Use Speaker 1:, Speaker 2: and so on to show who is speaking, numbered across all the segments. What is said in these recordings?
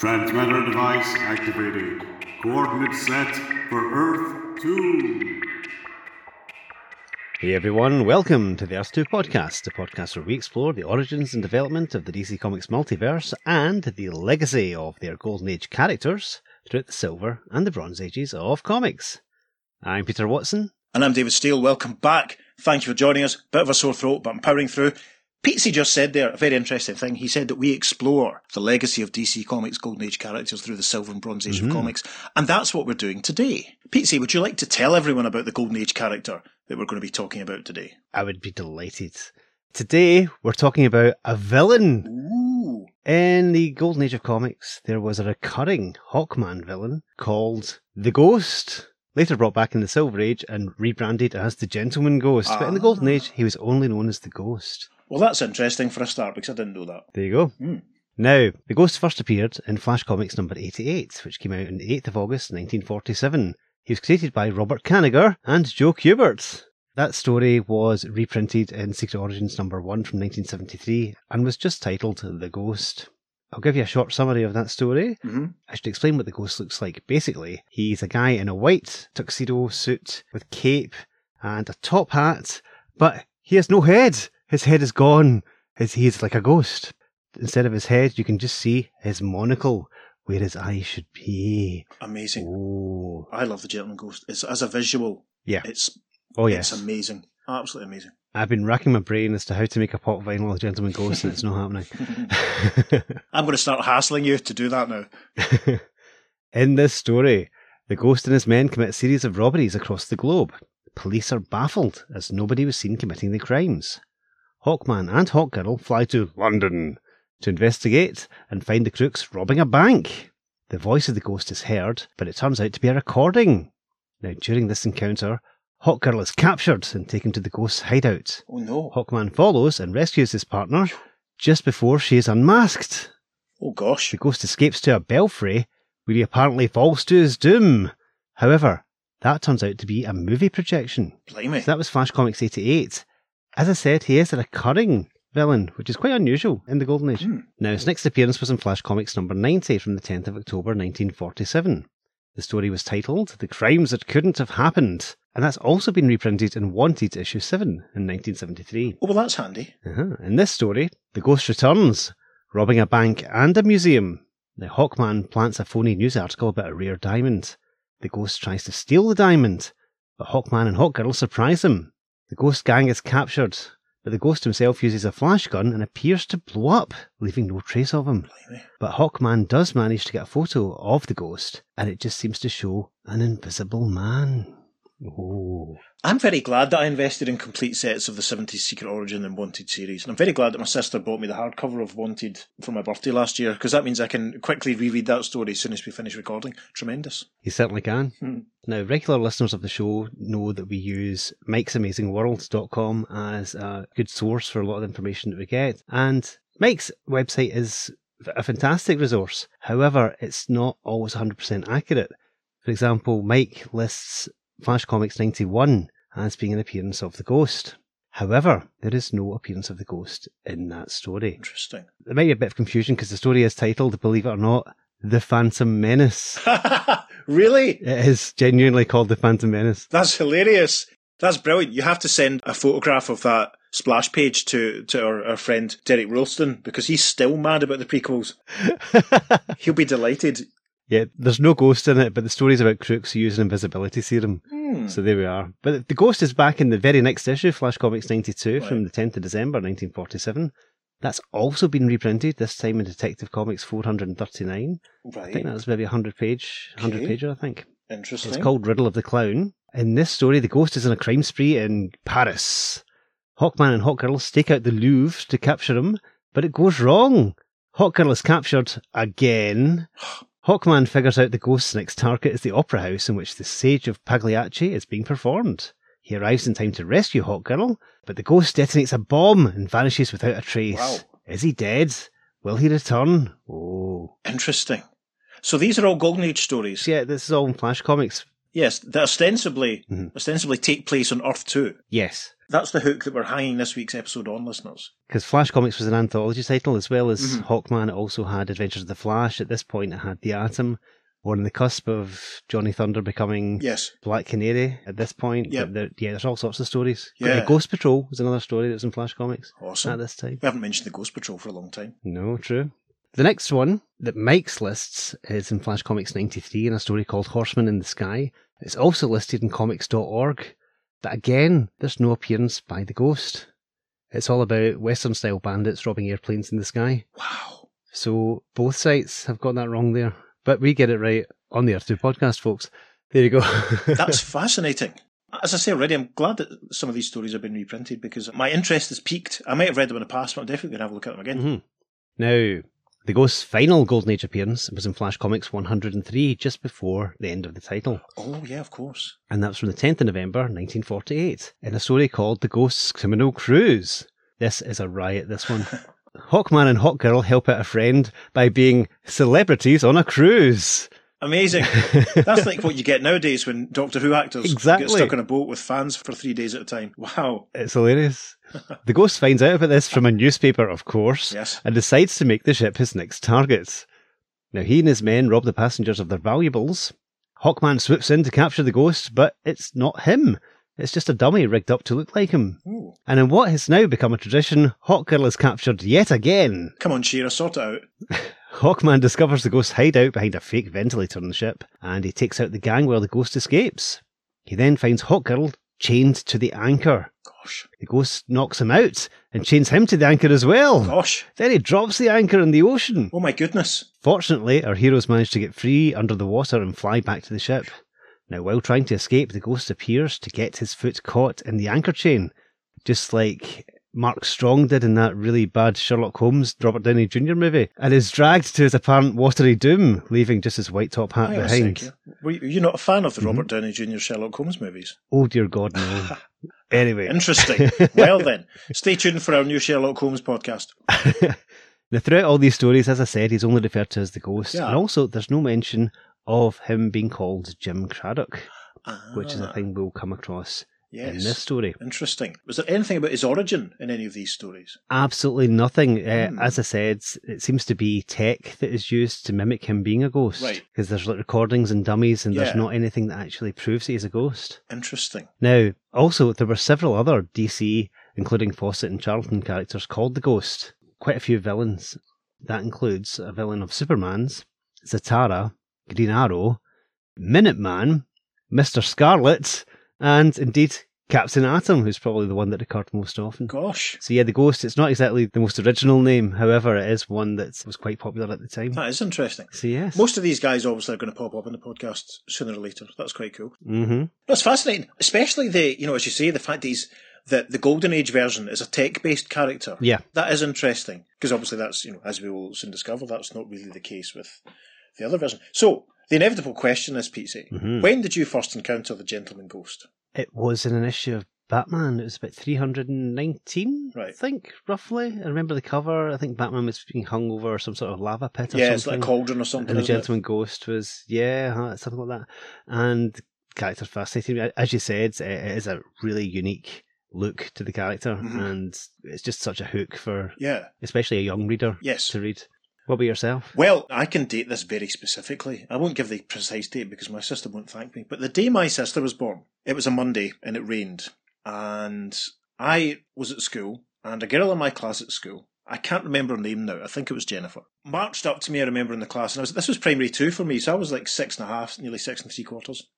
Speaker 1: Transmitter device activated. Coordinates set for Earth 2.
Speaker 2: Hey everyone, welcome to the Earth 2 podcast, a podcast where we explore the origins and development of the DC Comics multiverse and the legacy of their Golden Age characters throughout the Silver and the Bronze Ages of comics. I'm Peter Watson.
Speaker 3: And I'm David Steele. Welcome back. Thank you for joining us. Bit of a sore throat, but I'm powering through. Petesy just said there a very interesting thing. He said that we explore the legacy of DC Comics Golden Age characters through the Silver and Bronze Age
Speaker 2: Mm-hmm.
Speaker 3: of comics. And that's what we're doing today. Petesy, would you like to tell everyone about the Golden Age character that we're going to be talking about today?
Speaker 2: I would be delighted. Today, we're talking about a villain.
Speaker 3: Ooh.
Speaker 2: In the Golden Age of comics, there was a recurring Hawkman villain called the Ghost. Later brought back in the Silver Age and rebranded as the Gentleman Ghost. But in the Golden
Speaker 3: Ah.
Speaker 2: Age, he was only known as the Ghost.
Speaker 3: Well, that's interesting for a start because I didn't know that.
Speaker 2: There you go.
Speaker 3: Hmm.
Speaker 2: Now, the Ghost first appeared in Flash Comics number 88, which came out on the 8th of August 1947. He was created by Robert Kanigher and Joe Kubert. That story was reprinted in Secret Origins number 1 from 1973 and was just titled The Ghost. I'll give you a short summary of that story.
Speaker 3: hmm
Speaker 2: I should explain what the ghost looks like. Basically, he's a guy in a white tuxedo suit with cape and a top hat, but he has no head. His head is gone. His, is like a ghost. Instead of his head, you can just see his monocle where his eyes should be.
Speaker 3: Amazing.
Speaker 2: Oh,
Speaker 3: I love the Gentleman Ghost. It's as a visual.
Speaker 2: Yeah.
Speaker 3: It's
Speaker 2: oh
Speaker 3: it's
Speaker 2: yes.
Speaker 3: amazing. Absolutely amazing.
Speaker 2: I've been racking my brain as to how to make a pop vinyl of Gentleman Ghost, and it's not happening.
Speaker 3: I'm going to start hassling you to do that now.
Speaker 2: In this story, the ghost and his men commit a series of robberies across the globe. Police are baffled as nobody was seen committing the crimes. Hawkman and Hawkgirl fly to London to investigate and find the crooks robbing a bank. The voice of the ghost is heard, but it turns out to be a recording. Now, during this encounter, Hawkgirl is captured and taken to the ghost's hideout.
Speaker 3: Oh no.
Speaker 2: Hawkman follows and rescues his partner just before she is unmasked.
Speaker 3: Oh gosh.
Speaker 2: The ghost escapes to a belfry where he apparently falls to his doom. However, that turns out to be a movie projection.
Speaker 3: Blimey.
Speaker 2: So that was Flash Comics 88. As I said, he is a recurring villain, which is quite unusual in the Golden Age.
Speaker 3: Hmm.
Speaker 2: Now, his next appearance was in Flash Comics number 90 from the 10th of October 1947. The story was titled The Crimes That Couldn't Have Happened, and that's also been reprinted in Wanted issue 7 in 1973.
Speaker 3: Oh, well, that's handy.
Speaker 2: Uh-huh. In this story, the ghost returns, robbing a bank and a museum. The Hawkman plants a phony news article about a rare diamond. The ghost tries to steal the diamond, but Hawkman and Hawkgirl surprise him. The ghost gang is captured, but the ghost himself uses a flash gun and appears to blow up, leaving no trace of him. But Hawkman does manage to get a photo of the ghost, and it just seems to show an invisible man. Oh.
Speaker 3: I'm very glad that I invested in complete sets of the 70s Secret Origin and Wanted series. And I'm very glad that my sister bought me the hardcover of Wanted for my birthday last year, because that means I can quickly reread that story as soon as we finish recording. Tremendous.
Speaker 2: You certainly can.
Speaker 3: Hmm.
Speaker 2: Now, regular listeners of the show know that we use Mike'sAmazingWorld.com as a good source for a lot of the information that we get. And Mike's website is a fantastic resource. However, it's not always 100% accurate. For example, Mike lists Flash Comics 91 as being an appearance of the Ghost. However, there is no appearance of the Ghost in that story.
Speaker 3: Interesting.
Speaker 2: There might be a bit of confusion because the story is titled, believe it or not, The Phantom Menace.
Speaker 3: really?
Speaker 2: It is genuinely called The Phantom Menace.
Speaker 3: That's hilarious. That's brilliant. You have to send a photograph of that splash page to, to our, our friend Derek Rolston because he's still mad about the prequels. He'll be delighted.
Speaker 2: Yeah, there's no ghost in it, but the story's about crooks who use an invisibility serum.
Speaker 3: Hmm.
Speaker 2: So there we are. But the ghost is back in the very next issue, Flash Comics 92 from the 10th of December 1947. That's also been reprinted, this time in Detective Comics 439. Right. I think
Speaker 3: Right.
Speaker 2: that was maybe a 100 page, 100
Speaker 3: Okay.
Speaker 2: pager, I think.
Speaker 3: Interesting.
Speaker 2: It's called Riddle of the Clown. In this story, the ghost is on a crime spree in Paris. Hawkman and Hawkgirl stake out the Louvre to capture him, but it goes wrong. Hawkgirl is captured again. Hawkman figures out the ghost's next target is the opera house in which the Sage of Pagliacci is being performed. He arrives in time to rescue Hawkgirl, but the ghost detonates a bomb and vanishes without a trace.
Speaker 3: Wow.
Speaker 2: Is he dead? Will he return? Oh.
Speaker 3: Interesting. So these are all Golden Age stories.
Speaker 2: Yeah, this is all in Flash Comics
Speaker 3: Yes, that ostensibly
Speaker 2: Mhm.
Speaker 3: ostensibly take place on Earth Two.
Speaker 2: Yes.
Speaker 3: That's the hook that we're hanging this week's episode on, listeners.
Speaker 2: Because Flash Comics was an anthology title as well as
Speaker 3: Mhm.
Speaker 2: Hawkman. It also had Adventures of the Flash. At this point, it had The Atom. We're on the cusp of Johnny Thunder becoming
Speaker 3: Yes.
Speaker 2: Black Canary at this point.
Speaker 3: Yep.
Speaker 2: There, yeah, there's all sorts of stories.
Speaker 3: Yeah.
Speaker 2: Ghost Patrol was another story that was in Flash Comics
Speaker 3: Awesome.
Speaker 2: at this time.
Speaker 3: We haven't mentioned the Ghost Patrol for a long time.
Speaker 2: No, true. The next one that Mike's lists is in Flash Comics 93 in a story called Horseman in the Sky. It's also listed in comics.org, but again, there's no appearance by the ghost. It's all about Western style bandits robbing airplanes in the sky.
Speaker 3: Wow.
Speaker 2: So both sites have got that wrong there. But we get it right on the Earth 2 podcast, folks. There you go.
Speaker 3: That's fascinating. As I say already, I'm glad that some of these stories have been reprinted because my interest has peaked. I might have read them in the past, but I'm definitely going to have a look at them again.
Speaker 2: Mhm. Now, the Ghost's final Golden Age appearance was in Flash Comics 103, just before the end of the title.
Speaker 3: Oh, yeah, of course.
Speaker 2: and that was from the 10th of November 1948, in a story called The Ghost's Criminal Cruise. This is a riot, this one. Hawkman and Hawkgirl help out a friend by being celebrities on a cruise.
Speaker 3: Amazing. That's like what you get nowadays when Doctor Who actors
Speaker 2: Exactly.
Speaker 3: get stuck on a boat with fans for three days at a time. Wow.
Speaker 2: It's hilarious. the Ghost finds out about this from a newspaper, of course,
Speaker 3: Yes.
Speaker 2: and decides to make the ship his next target. Now, he and his men rob the passengers of their valuables. Hawkman swoops in to capture the Ghost, but it's not him. It's just a dummy rigged up to look like him.
Speaker 3: Ooh.
Speaker 2: And in what has now become a tradition, Hawkgirl is captured yet again.
Speaker 3: Come on, Shira, sort it out.
Speaker 2: Hawkman discovers the ghost's hideout behind a fake ventilator on the ship, and he takes out the gang while the ghost escapes. He then finds Hawkgirl chained to the anchor.
Speaker 3: Gosh.
Speaker 2: The ghost knocks him out and chains him to the anchor as well.
Speaker 3: Gosh.
Speaker 2: Then he drops the anchor in the ocean.
Speaker 3: Oh, my goodness.
Speaker 2: Fortunately, our heroes manage to get free under the water and fly back to the ship. Now, while trying to escape, the ghost appears to get his foot caught in the anchor chain, just like Mark Strong did in that really bad Sherlock Holmes Robert Downey Jr. movie, and is dragged to his apparent watery doom, leaving just his white top hat
Speaker 3: Hang
Speaker 2: behind.
Speaker 3: Were you, not a fan of the
Speaker 2: Mhm.
Speaker 3: Robert Downey Jr. Sherlock Holmes movies?
Speaker 2: Oh dear God, no. anyway,
Speaker 3: Interesting. well, then, stay tuned for our new Sherlock Holmes podcast.
Speaker 2: now throughout all these stories, as I said, he's only referred to as the ghost,
Speaker 3: Yeah.
Speaker 2: and also there's no mention of him being called Jim Craddock, which is a
Speaker 3: Ah,
Speaker 2: thing we'll come across
Speaker 3: Yes.
Speaker 2: in this story.
Speaker 3: Interesting. Was there anything about his origin in any of these stories?
Speaker 2: Absolutely nothing. Uh,
Speaker 3: Hmm.
Speaker 2: As I said, it seems to be tech that is used to mimic him being a ghost.
Speaker 3: Right.
Speaker 2: Because there's like recordings and dummies, and
Speaker 3: Yeah.
Speaker 2: there's not anything that actually proves he's a ghost.
Speaker 3: Interesting.
Speaker 2: Now, also, there were several other DC, including Fawcett and Charlton characters called the Ghost. Quite a few villains. That includes a villain of Superman's, Zatara, Green Arrow, Minuteman, Mr. Scarlet, and indeed Captain Atom, who's probably the one that occurred most often.
Speaker 3: Gosh,
Speaker 2: So yeah, the Ghost, it's not exactly the most original name, however, it is one that was quite popular at the time.
Speaker 3: that is interesting.
Speaker 2: So yes.
Speaker 3: Most of these guys obviously are going to pop up in the podcast sooner or later. That's quite cool.
Speaker 2: Mm-hmm.
Speaker 3: That's fascinating, especially the you know as you say the fact that he's that the Golden Age version is a tech-based character.
Speaker 2: Yeah.
Speaker 3: That is interesting because obviously that's you know as we will soon discover that's not really the case with the other version. So the inevitable question is, Pete,
Speaker 2: Mhm.
Speaker 3: when did you first encounter the Gentleman Ghost?
Speaker 2: It was in an issue of Batman. It was about 319, I think, roughly. I remember the cover. I think Batman was being hung over some sort of lava pit or
Speaker 3: yeah,
Speaker 2: something.
Speaker 3: it's like a cauldron or something.
Speaker 2: and the
Speaker 3: isn't it?
Speaker 2: Gentleman Ghost was, yeah, something like that. And the character's fascinating. As you said, it is a really unique look to the character,
Speaker 3: Mhm.
Speaker 2: and it's just such a hook for,
Speaker 3: Yeah.
Speaker 2: especially a young reader,
Speaker 3: Yes.
Speaker 2: to read. What about yourself?
Speaker 3: Well, I can date this very specifically. I won't give the precise date because my sister won't thank me. But the day my sister was born, it was a Monday and it rained. And I was at school and a girl in my class at school, I can't remember her name now, I think it was Jennifer, marched up to me, I remember in the class, and I was, this was primary two for me, so I was like six and a half, nearly six and three quarters.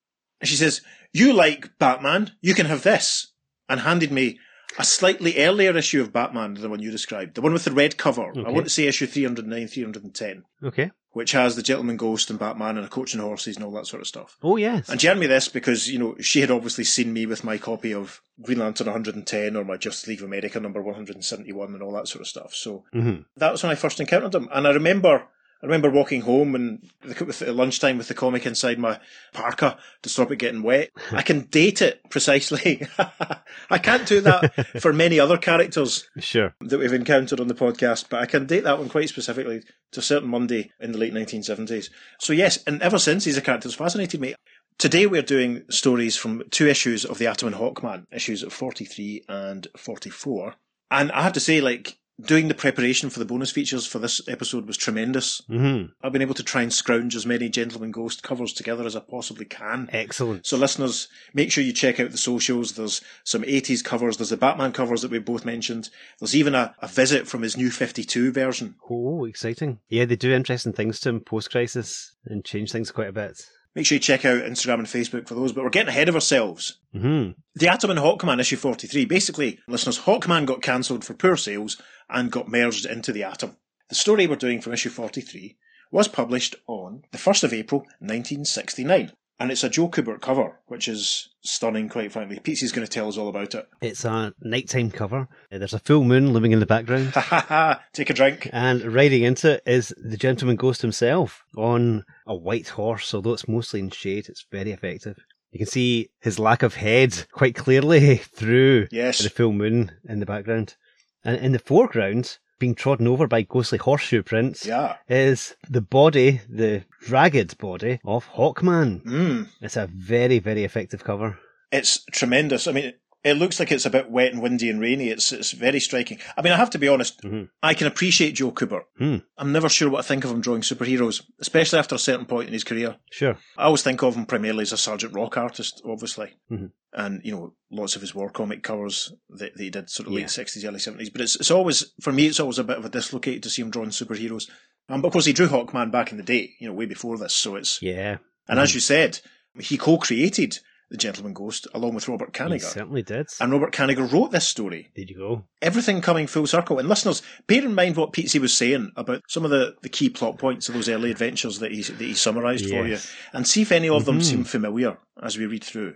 Speaker 3: And she says, You like Batman, you can have this. And handed me a slightly earlier issue of Batman than the one you described, the one with the red cover. I want to say issue 309, 310
Speaker 2: Okay.
Speaker 3: which has the Gentleman Ghost and Batman and a coach and horses and all that sort of stuff.
Speaker 2: Oh, yes.
Speaker 3: And she handed me this because, you know, she had obviously seen me with my copy of Green Lantern 110 or my Justice League of America number 171 and all that sort of stuff. So
Speaker 2: hmm
Speaker 3: that was when I first encountered them. And I remember, I remember walking home and the- with lunchtime with the comic inside my parka to stop it getting wet. I can date it precisely. I can't do that for many other characters
Speaker 2: Sure.
Speaker 3: that we've encountered on the podcast, but I can date that one quite specifically to a certain Monday in the late 1970s. So yes, and ever since he's a character has fascinated me. Today we're doing stories from two issues of The Atom and Hawkman, issues 43 and 44. And I have to say, like, doing the preparation for the bonus features for this episode was tremendous.
Speaker 2: hmm
Speaker 3: I've been able to try and scrounge as many Gentleman Ghost covers together as I possibly can.
Speaker 2: Excellent.
Speaker 3: So, listeners, make sure you check out the socials. There's some 80s covers. There's the Batman covers that we both mentioned. There's even a, a visit from his new 52 version.
Speaker 2: Oh, exciting. Yeah, they do interesting things to him post crisis and change things quite a bit.
Speaker 3: Make sure you check out Instagram and Facebook for those, but we're getting ahead of ourselves.
Speaker 2: hmm
Speaker 3: The Atom and Hawkman issue 43. Basically, listeners, Hawkman got cancelled for poor sales and got merged into the Atom. The story we're doing from issue 43 was published on the 1st of April 1969. And it's a Joe Kubert cover, which is stunning, quite frankly. Pete's going to tell us all about it.
Speaker 2: It's a nighttime cover. Uh, There's a full moon looming in the background.
Speaker 3: Take a drink.
Speaker 2: And riding into it is the gentleman ghost himself on a white horse, although it's mostly in shade, it's very effective. You can see his lack of head quite clearly through
Speaker 3: Yes.
Speaker 2: the full moon in the background. And in the foreground, being trodden over by ghostly horseshoe prints,
Speaker 3: Yeah.
Speaker 2: is the body, the ragged body of Hawkman.
Speaker 3: Mm.
Speaker 2: It's a very, very effective cover.
Speaker 3: It's tremendous. I mean, it looks like it's a bit wet and windy and rainy. It's it's very striking. I mean, I have to be honest.
Speaker 2: Mhm.
Speaker 3: I can appreciate Joe Kubert.
Speaker 2: Hmm.
Speaker 3: I'm never sure what I think of him drawing superheroes, especially after a certain point in his career.
Speaker 2: Sure.
Speaker 3: I always think of him primarily as a Sergeant Rock artist, obviously.
Speaker 2: Mhm.
Speaker 3: And, you know, lots of his war comic covers that, that he did sort of
Speaker 2: Yeah.
Speaker 3: late 60s, early 70s. But it's, it's always, for me, it's always a bit of a dislocate to see him drawing superheroes. Um, but of course, he drew Hawkman back in the day, you know, way before this. So it's,
Speaker 2: Yeah.
Speaker 3: and as you said, he co created The Gentleman Ghost along with Robert
Speaker 2: He certainly did.
Speaker 3: And Robert Kanigher wrote this story.
Speaker 2: There you go.
Speaker 3: Everything coming full circle. And listeners, bear in mind what Petesy was saying about some of the, the key plot points of those early adventures that he, that he summarised for you. And see if any of them
Speaker 2: Mhm.
Speaker 3: seem familiar as we read through.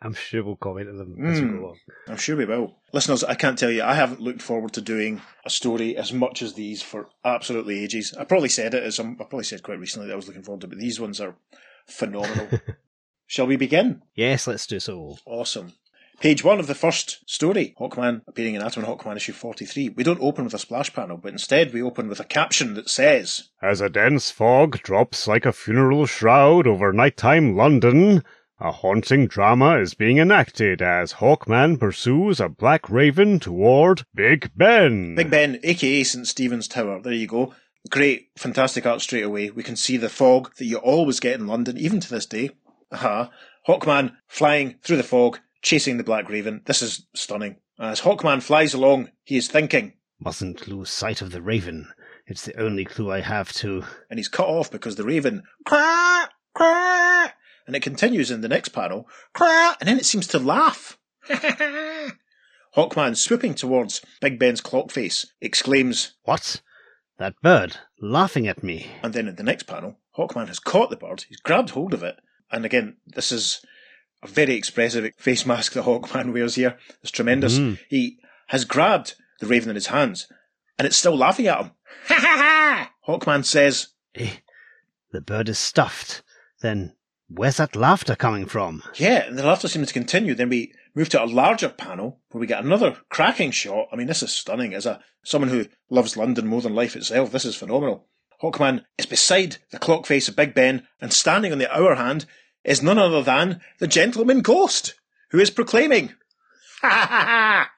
Speaker 2: I'm sure we'll comment on them as we
Speaker 3: Mm.
Speaker 2: go along.
Speaker 3: I'm sure we will. Listeners, I can't tell you, I haven't looked forward to doing a story as much as these for absolutely ages. I probably said it as I'm, I probably said quite recently that I was looking forward to, it, but these ones are phenomenal. Shall we begin?
Speaker 2: Yes, let's do so.
Speaker 3: Awesome. Page one of the first story, Hawkman appearing in Atom and Hawkman issue 43. We don't open with a splash panel, but instead we open with a caption that says,
Speaker 1: As a dense fog drops like a funeral shroud over nighttime London, a haunting drama is being enacted as Hawkman pursues a black raven toward Big Ben.
Speaker 3: Big Ben, aka St. Stephen's Tower. There you go. Great, fantastic art straight away. We can see the fog that you always get in London, even to this day. Aha. Hawkman flying through the fog, chasing the Black Raven. This is stunning. As Hawkman flies along, he is thinking,
Speaker 2: Mustn't lose sight of the raven. It's the only clue I have to.
Speaker 3: and he's cut off because the Raven, crack, crack, and it continues in the next panel, crack, and then it seems to laugh. Hawkman, swooping towards Big Ben's clock face, exclaims,
Speaker 2: What? That bird laughing at me.
Speaker 3: And then in the next panel, Hawkman has caught the bird, he's grabbed hold of it, and again, this is a very expressive face mask that Hawkman wears here. It's tremendous.
Speaker 2: Mhm.
Speaker 3: He has grabbed the raven in his hands, and it's still laughing at him. Ha ha ha! Hawkman says,
Speaker 2: Eh, the bird is stuffed. Then where's that laughter coming from?
Speaker 3: Yeah, and the laughter seems to continue. Then we move to a larger panel where we get another cracking shot. I mean, this is stunning. As a someone who loves London more than life itself, this is phenomenal. Hawkman is beside the clock face of Big Ben, and standing on the hour hand is none other than the gentleman ghost, who is proclaiming, Ha ha ha ha!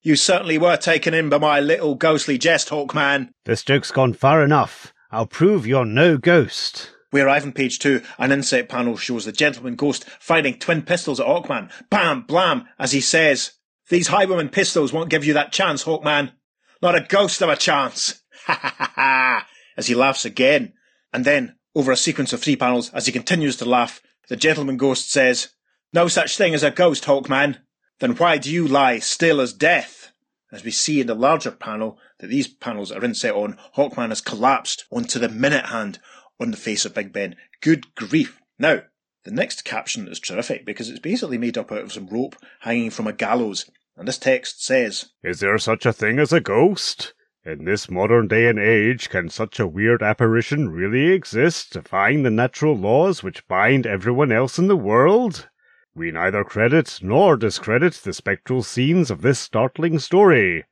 Speaker 3: You certainly were taken in by my little ghostly jest, Hawkman.
Speaker 2: This joke's gone far enough. I'll prove you're no ghost.
Speaker 3: We arrive on page two. An inset panel shows the gentleman ghost firing twin pistols at Hawkman. Bam, blam, as he says, These highwayman pistols won't give you that chance, Hawkman. Not a ghost of a chance. Ha ha ha ha. As he laughs again. And then, over a sequence of three panels, as he continues to laugh, the gentleman ghost says, No such thing as a ghost, Hawkman. Then why do you lie still as death? As we see in the larger panel that these panels are inset on, Hawkman has collapsed onto the minute hand on the face of Big Ben. Good grief. Now, the next caption is terrific because it's basically made up out of some rope hanging from a gallows. And this text says,
Speaker 1: Is there such a thing as a ghost? In this modern day and age, can such a weird apparition really exist, defying the natural laws which bind everyone else in the world? We neither credit nor discredit the spectral scenes of this startling story.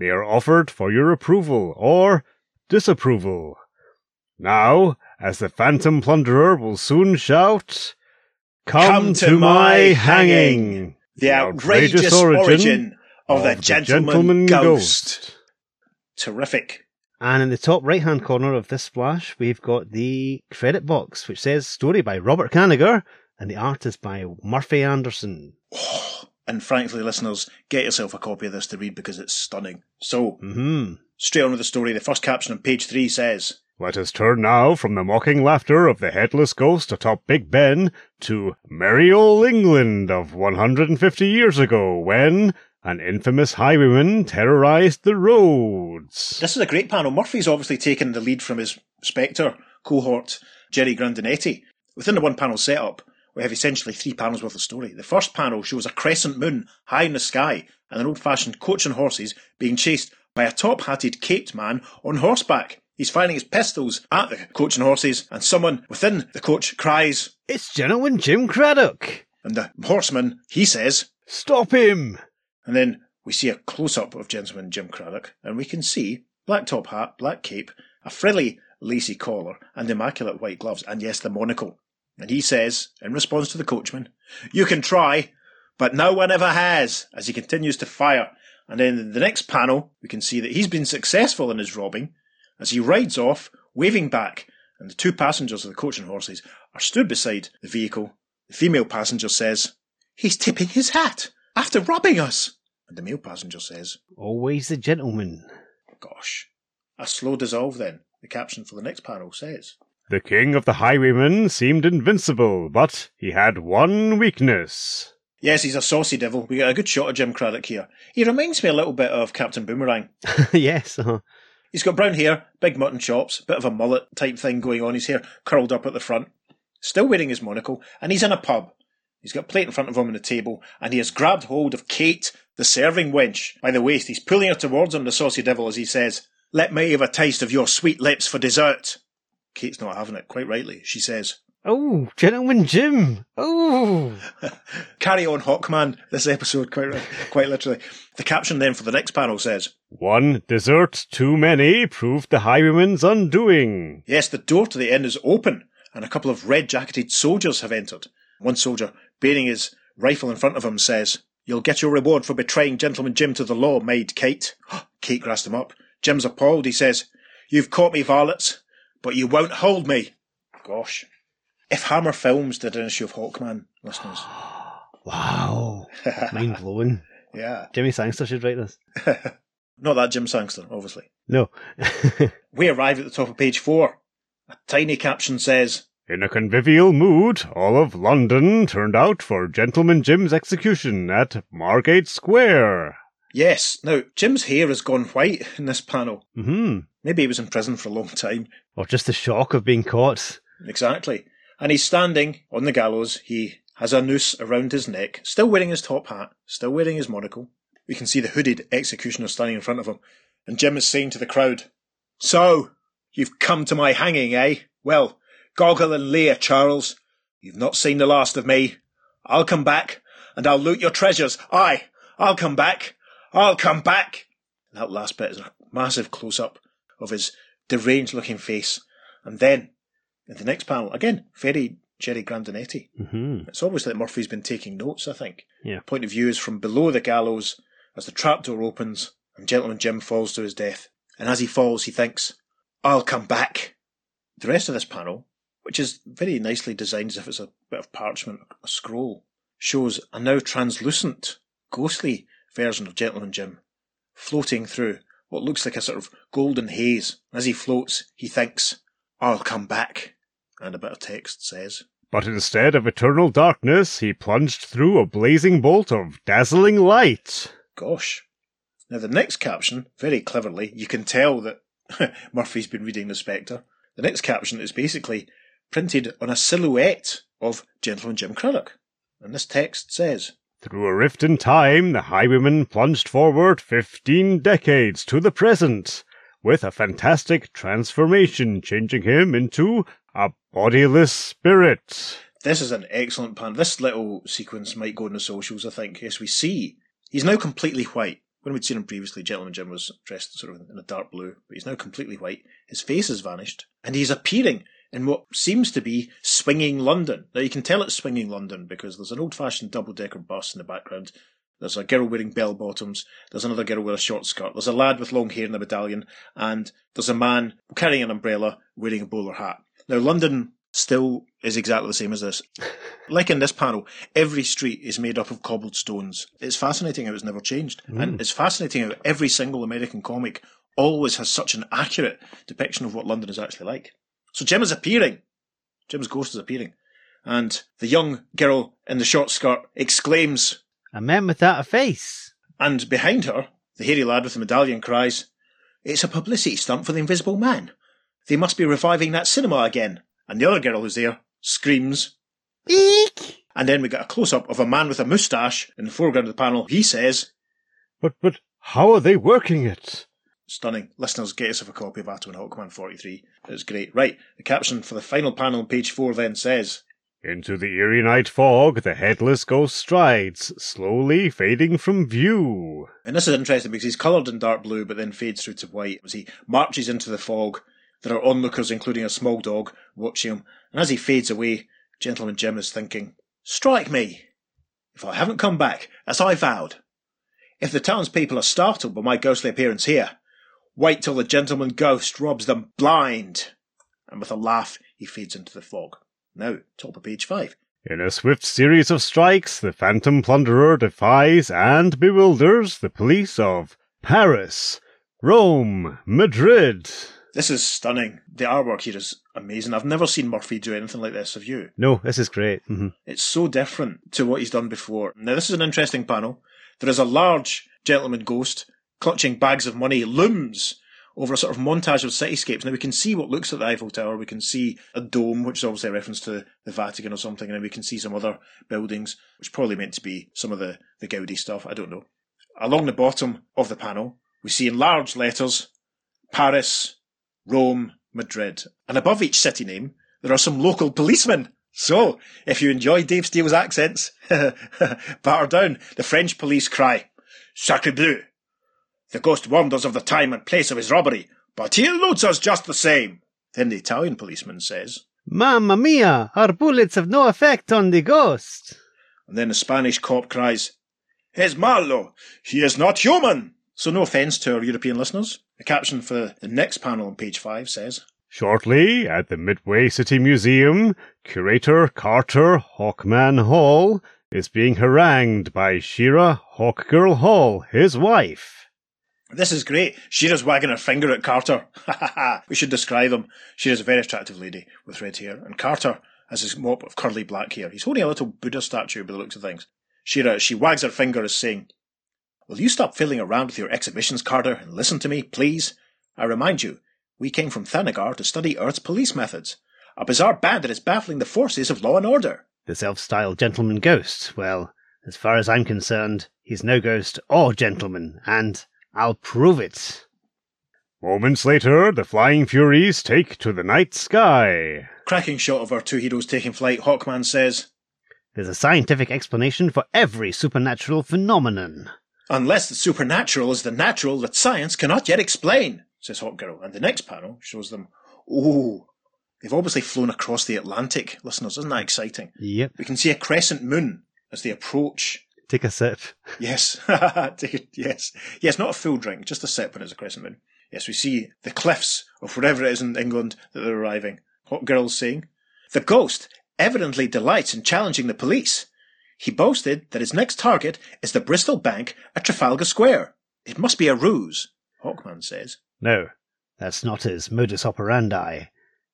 Speaker 1: They are offered for your approval or disapproval. Now, as the phantom plunderer will soon shout, Come, to, my hanging.
Speaker 3: The outrageous, origin, of, the, gentleman, ghost. Terrific.
Speaker 2: And in the top right hand corner of this splash, we've got the credit box, which says story by Robert Kanigher and the art is by Murphy Anderson.
Speaker 3: And frankly, listeners, get yourself a copy of this to read because it's stunning. So,
Speaker 2: hmm
Speaker 3: straight on with the story. The first caption on page three says,
Speaker 1: Let us turn now from the mocking laughter of the headless ghost atop Big Ben to merry old England of 150 years ago when an infamous highwayman terrorized the roads.
Speaker 3: This is a great panel. Murphy's obviously taken the lead from his Spectre cohort, Jerry Grandinetti. Within the one panel setup, we have essentially three panels worth of story. The first panel shows a crescent moon high in the sky and an old fashioned coach and horses being chased by a top hatted caped man on horseback. He's firing his pistols at the coach and horses, and someone within the coach cries,
Speaker 2: It's Gentleman Jim Craddock!
Speaker 3: and the horseman, he says,
Speaker 2: Stop him!
Speaker 3: And then we see a close up of Gentleman Jim Craddock, and we can see black top hat, black cape, a frilly lacy collar, and immaculate white gloves, and yes, the monocle. And he says, in response to the coachman, You can try, but no one ever has, as he continues to fire. And then in the next panel, we can see that he's been successful in his robbing as he rides off, waving back, and the two passengers of the coach and horses are stood beside the vehicle. The female passenger says, He's tipping his hat after robbing us. And the male passenger says,
Speaker 2: Always the gentleman.
Speaker 3: Gosh. A slow dissolve then, the caption for the next panel says.
Speaker 1: The king of the highwaymen seemed invincible, but he had one weakness.
Speaker 3: Yes, he's a saucy devil. We get a good shot of Jim Craddock here. He reminds me a little bit of Captain Boomerang.
Speaker 2: yes, uh-huh.
Speaker 3: He's got brown hair, big mutton chops, bit of a mullet type thing going on. His hair curled up at the front. Still wearing his monocle, and he's in a pub. He's got a plate in front of him on the table, and he has grabbed hold of Kate, the serving wench, by the waist. He's pulling her towards him, the saucy devil, as he says, Let me have a taste of your sweet lips for dessert. Kate's not having it, quite rightly. She says,
Speaker 2: Oh, Gentleman Jim! Oh!
Speaker 3: Carry on, Hawkman, this episode, quite, quite literally. The caption then for the next panel says,
Speaker 1: One dessert too many proved the highwayman's undoing.
Speaker 3: Yes, the door to the inn is open, and a couple of red jacketed soldiers have entered. One soldier, bearing his rifle in front of him, says, You'll get your reward for betraying Gentleman Jim to the law, maid Kate. Kate grasped him up. Jim's appalled. He says, You've caught me, varlets, but you won't hold me. Gosh. If Hammer Films did an issue of Hawkman, listeners.
Speaker 2: Wow. Mind blowing.
Speaker 3: yeah.
Speaker 2: Jimmy Sangster should write this.
Speaker 3: Not that Jim Sangster, obviously.
Speaker 2: No.
Speaker 3: We arrive at the top of page four. A tiny caption says,
Speaker 1: In a convivial mood, all of London turned out for Gentleman Jim's execution at Margate Square.
Speaker 3: Yes. Now, Jim's hair has gone white in this panel.
Speaker 2: hmm
Speaker 3: Maybe he was in prison for a long time.
Speaker 2: Or just the shock of being caught.
Speaker 3: Exactly. And he's standing on the gallows. He has a noose around his neck, still wearing his top hat, still wearing his monocle. We can see the hooded executioner standing in front of him. And Jim is saying to the crowd, So, you've come to my hanging, eh? Well, goggle and leer, Charles. You've not seen the last of me. I'll come back, and I'll loot your treasures. Aye, I'll come back. I'll come back. That last bit is a massive close up of his deranged looking face. And then, in the next panel, again, very Jerry Grandinetti.
Speaker 2: hmm
Speaker 3: It's obvious that Murphy's been taking notes, I think.
Speaker 2: Yeah.
Speaker 3: Point of view is from below the gallows as the trapdoor opens and Gentleman Jim falls to his death. And as he falls, he thinks, I'll come back. The rest of this panel, which is very nicely designed as if it's a bit of parchment, a scroll, shows a now translucent, ghostly version of Gentleman Jim floating through what looks like a sort of golden haze. As he floats, he thinks, I'll come back. And a bit of text says,
Speaker 1: But instead of eternal darkness, he plunged through a blazing bolt of dazzling light.
Speaker 3: Gosh. Now, the next caption, very cleverly, you can tell that Murphy's been reading the Spectre. The next caption is basically printed on a silhouette of Gentleman Jim Craddock. And this text says,
Speaker 1: Through a rift in time, the highwayman plunged forward fifteen decades to the present, with a fantastic transformation changing him into a bodiless spirit.
Speaker 3: This is an excellent pan. This little sequence might go in the socials, I think. Yes, we see he's now completely white. When we'd seen him previously, Gentleman Jim was dressed sort of in a dark blue, but he's now completely white. His face has vanished, and he's appearing in what seems to be swinging London. Now you can tell it's swinging London because there's an old fashioned double decker bus in the background. There's a girl wearing bell bottoms. There's another girl with a short skirt. There's a lad with long hair in the medallion. And there's a man carrying an umbrella wearing a bowler hat. Now, London still is exactly the same as this. like in this panel, every street is made up of cobbled stones. It's fascinating how it's never changed. Mm. And it's fascinating how every single American comic always has such an accurate depiction of what London is actually like. So Jim is appearing. Jim's ghost is appearing. And the young girl in the short skirt exclaims,
Speaker 2: A man without a face.
Speaker 3: And behind her, the hairy lad with the medallion cries, It's a publicity stunt for the Invisible Man. They must be reviving that cinema again. And the other girl who's there screams,
Speaker 2: Eek!
Speaker 3: And then we get a close up of a man with a moustache in the foreground of the panel. He says,
Speaker 1: But, but, how are they working it?
Speaker 3: Stunning. Listeners, get yourself a copy of Atom and Hawkman 43. It's great. Right, the caption for the final panel on page 4 then says,
Speaker 1: Into the eerie night fog, the headless ghost strides, slowly fading from view.
Speaker 3: And this is interesting because he's coloured in dark blue but then fades through to white as he marches into the fog there are onlookers, including a small dog, watching him, and as he fades away, Gentleman Jim is thinking, Strike me! If I haven't come back, as I vowed. If the townspeople are startled by my ghostly appearance here, wait till the gentleman ghost robs them blind. And with a laugh, he fades into the fog. Now, top of page five.
Speaker 1: In a swift series of strikes, the phantom plunderer defies and bewilders the police of Paris, Rome, Madrid,
Speaker 3: this is stunning. The artwork here is amazing. I've never seen Murphy do anything like this. Have you?
Speaker 2: No, this is great. Mm-hmm.
Speaker 3: It's so different to what he's done before. Now, this is an interesting panel. There is a large gentleman ghost clutching bags of money looms over a sort of montage of cityscapes. Now we can see what looks like the Eiffel Tower. We can see a dome, which is obviously a reference to the Vatican or something, and then we can see some other buildings, which probably meant to be some of the, the Gaudi stuff. I don't know. Along the bottom of the panel, we see in large letters Paris, Rome, Madrid. And above each city name, there are some local policemen. So, if you enjoy Dave Steele's accents, batter down. The French police cry, Sacre bleu! The ghost warned us of the time and place of his robbery, but he eludes us just the same. Then the Italian policeman says,
Speaker 2: Mamma mia, our bullets have no effect on the ghost.
Speaker 3: And then the Spanish cop cries, Es malo! He is not human! So no offence to our European listeners. The caption for the next panel on page 5 says,
Speaker 1: Shortly, at the Midway City Museum, curator Carter Hawkman Hall is being harangued by Shira Hawkgirl Hall, his wife.
Speaker 3: This is great. Shira's wagging her finger at Carter. Ha ha ha. we should describe him. Shira's a very attractive lady with red hair, and Carter has his mop of curly black hair. He's holding a little Buddha statue by the looks of things. Shira, she wags her finger as saying, Will you stop fiddling around with your exhibitions, Carter, and listen to me, please? I remind you, we came from Thanagar to study Earth's police methods. A bizarre band that is baffling the forces of law and order.
Speaker 2: The self-styled gentleman ghost. Well, as far as I'm concerned, he's no ghost or gentleman, and I'll prove it.
Speaker 1: Moments later, the Flying Furies take to the night sky.
Speaker 3: Cracking shot of our two heroes taking flight, Hawkman says,
Speaker 2: There's a scientific explanation for every supernatural phenomenon.
Speaker 3: Unless the supernatural is the natural that science cannot yet explain, says Hawkgirl. And the next panel shows them, ooh, they've obviously flown across the Atlantic. Listeners, isn't that exciting?
Speaker 2: Yep.
Speaker 3: We can see a crescent moon as they approach.
Speaker 2: Take a sip.
Speaker 3: Yes. yes. Yes, not a full drink, just a sip when it's a crescent moon. Yes, we see the cliffs of wherever it is in England that they're arriving. What girls saying, The ghost evidently delights in challenging the police. He boasted that his next target is the Bristol Bank at Trafalgar Square. It must be a ruse, Hawkman says.
Speaker 2: No, that's not his modus operandi.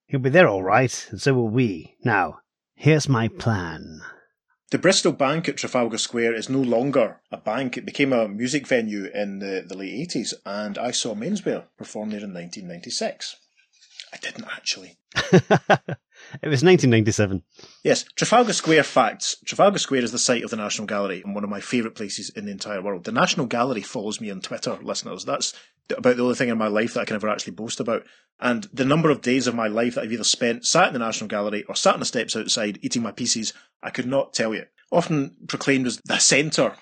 Speaker 2: He'll be there all right, and so will we. Now, here's my plan.
Speaker 3: The Bristol Bank at Trafalgar Square is no longer a bank. It became a music venue in the, the late 80s, and I saw Menswear perform there in 1996. I didn't actually.
Speaker 2: It was 1997.
Speaker 3: Yes, Trafalgar Square facts. Trafalgar Square is the site of the National Gallery and one of my favourite places in the entire world. The National Gallery follows me on Twitter, listeners. That's about the only thing in my life that I can ever actually boast about. And the number of days of my life that I've either spent sat in the National Gallery or sat on the steps outside eating my pieces, I could not tell you. Often proclaimed as the centre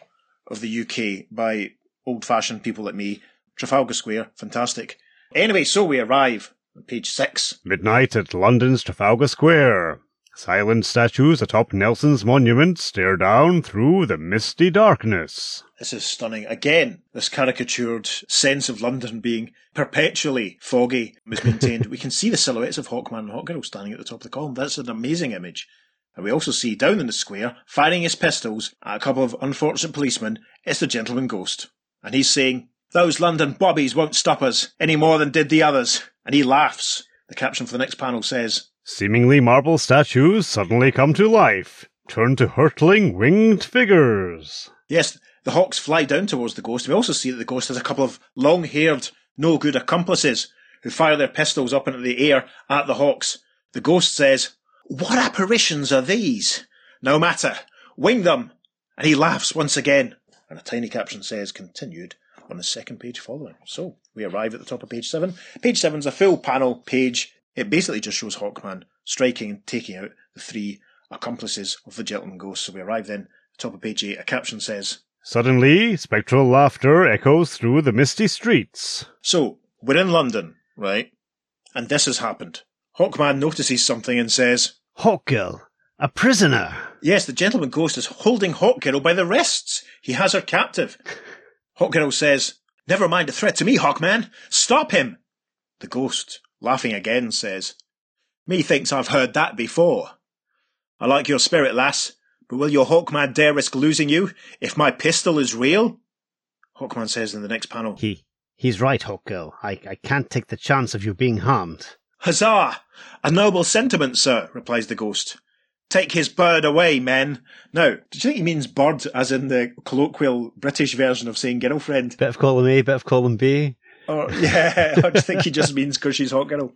Speaker 3: of the UK by old fashioned people like me. Trafalgar Square, fantastic. Anyway, so we arrive Page six.
Speaker 1: Midnight at London's Trafalgar Square. Silent statues atop Nelson's monument stare down through the misty darkness.
Speaker 3: This is stunning. Again, this caricatured sense of London being perpetually foggy is maintained. we can see the silhouettes of Hawkman and Hawkgirl standing at the top of the column. That's an amazing image. And we also see down in the square, firing his pistols at a couple of unfortunate policemen, it's the gentleman ghost. And he's saying, Those London bobbies won't stop us any more than did the others. And he laughs. The caption for the next panel says,
Speaker 1: Seemingly marble statues suddenly come to life, turn to hurtling winged figures.
Speaker 3: Yes, the hawks fly down towards the ghost. We also see that the ghost has a couple of long haired, no good accomplices who fire their pistols up into the air at the hawks. The ghost says, What apparitions are these? No matter, wing them! And he laughs once again. And a tiny caption says, Continued on the second page following. So we arrive at the top of page seven. Page 7 is a full panel page. It basically just shows Hawkman striking and taking out the three accomplices of the gentleman ghost. So we arrive then, at the top of page eight. A caption says,
Speaker 1: Suddenly, spectral laughter echoes through the misty streets.
Speaker 3: So, we're in London, right? And this has happened. Hawkman notices something and says,
Speaker 2: Hawkgirl, a prisoner.
Speaker 3: Yes, the gentleman ghost is holding Hawkgirl by the wrists. He has her captive. Hawkgirl says, Never mind a threat to me, Hawkman. Stop him. The ghost, laughing again, says, Methinks I've heard that before. I like your spirit, lass, but will your Hawkman dare risk losing you if my pistol is real? Hawkman says in the next panel,
Speaker 2: He, he's right, Hawkgirl. I, I can't take the chance of you being harmed.
Speaker 3: Huzzah! A noble sentiment, sir, replies the ghost. Take his bird away, men. Now, do you think he means bird as in the colloquial British version of saying girlfriend?
Speaker 2: Bit of column A, bit of column B.
Speaker 3: Or, yeah, I think he just means because she's Hawkgirl.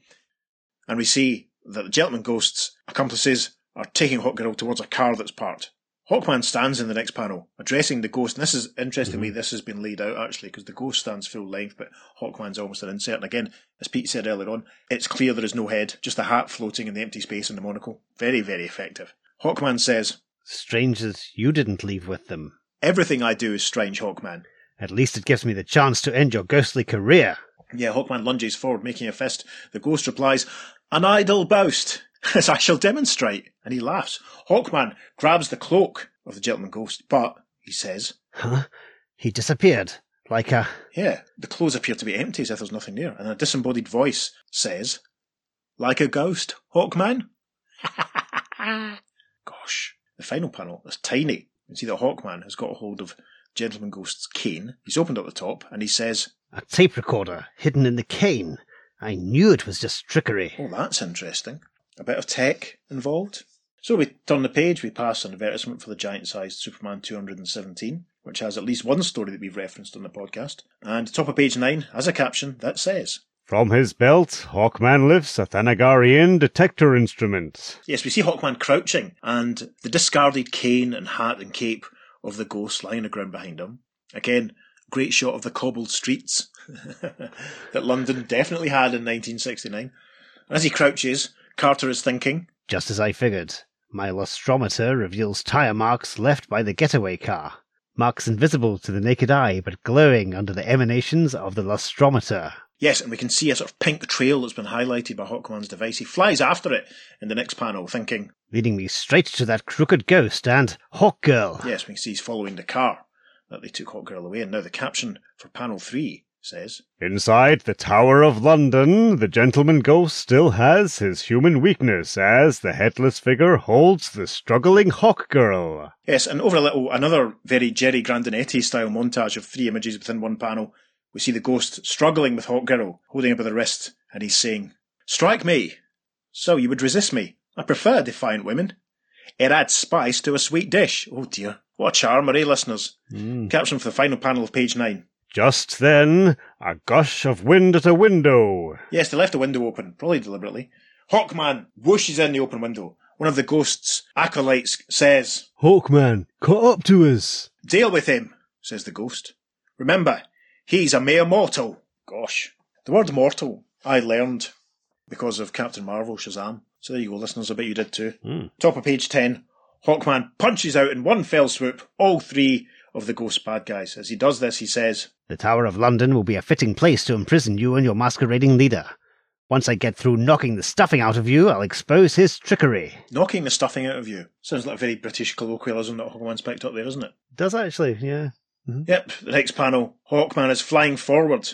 Speaker 3: And we see that the gentleman ghost's accomplices are taking Hawkgirl towards a car that's parked. Hawkman stands in the next panel, addressing the ghost. And this is interestingly, mhm. this has been laid out actually, because the ghost stands full length, but Hawkman's almost an insert. And again, as Pete said earlier on, it's clear there is no head, just a hat floating in the empty space in the monocle. Very, very effective. Hawkman says,
Speaker 2: Strange as you didn't leave with them.
Speaker 3: Everything I do is strange, Hawkman.
Speaker 2: At least it gives me the chance to end your ghostly career.
Speaker 3: Yeah, Hawkman lunges forward, making a fist. The ghost replies, An idle boast, as I shall demonstrate. And he laughs. Hawkman grabs the cloak of the gentleman ghost, but, he says,
Speaker 2: Huh? He disappeared. Like a.
Speaker 3: Yeah, the clothes appear to be empty as if there's nothing there. And a disembodied voice says, Like a ghost, Hawkman? Gosh. The final panel is tiny. You can see that Hawkman has got a hold of Gentleman Ghost's cane. He's opened up the top and he says,
Speaker 2: a tape recorder hidden in the cane. I knew it was just trickery.
Speaker 3: Oh, that's interesting. A bit of tech involved. So we turn the page, we pass an advertisement for the giant sized Superman 217, which has at least one story that we've referenced on the podcast. And top of page 9 has a caption that says,
Speaker 1: From his belt, Hawkman lifts a Thanagarian detector instrument.
Speaker 3: Yes, we see Hawkman crouching, and the discarded cane and hat and cape of the ghost lying on the ground behind him. Again, great shot of the cobbled streets that London definitely had in 1969. As he crouches, Carter is thinking,
Speaker 2: Just as I figured. My lustrometer reveals tyre marks left by the getaway car. Marks invisible to the naked eye, but glowing under the emanations of the lustrometer.
Speaker 3: Yes, and we can see a sort of pink trail that's been highlighted by Hawkman's device. He flies after it in the next panel, thinking,
Speaker 2: Leading me straight to that crooked ghost and Hawk Girl.
Speaker 3: Yes, we can see he's following the car that they took Hot Hawkgirl away. And now the caption for panel three says,
Speaker 1: Inside the Tower of London, the gentleman ghost still has his human weakness as the headless figure holds the struggling Hawk Girl.
Speaker 3: Yes, and over a little, another very Jerry Grandinetti style montage of three images within one panel. We see the ghost struggling with Hawk Girl, holding her by the wrist, and he's saying, Strike me! So you would resist me. I prefer defiant women. It adds spice to a sweet dish. Oh dear. What a charmer, eh, listeners?
Speaker 2: Mm.
Speaker 3: Caption for the final panel of page nine.
Speaker 1: Just then, a gush of wind at a window.
Speaker 3: Yes, they left the window open, probably deliberately. Hawkman whooshes in the open window. One of the ghost's acolytes says,
Speaker 2: Hawkman, cut up to us.
Speaker 3: Deal with him, says the ghost. Remember, he's a mere mortal. Gosh. The word mortal I learned because of Captain Marvel Shazam. So there you go, listeners. I bet you did too.
Speaker 2: Mm.
Speaker 3: Top of page 10. Hawkman punches out in one fell swoop all three of the ghost bad guys. As he does this, he says,
Speaker 2: The Tower of London will be a fitting place to imprison you and your masquerading leader. Once I get through knocking the stuffing out of you, I'll expose his trickery.
Speaker 3: Knocking the stuffing out of you. Sounds like a very British colloquialism that Hawkman's picked up there, doesn't it?
Speaker 2: Does actually, yeah. Mm-hmm.
Speaker 3: Yep, the next panel. Hawkman is flying forward.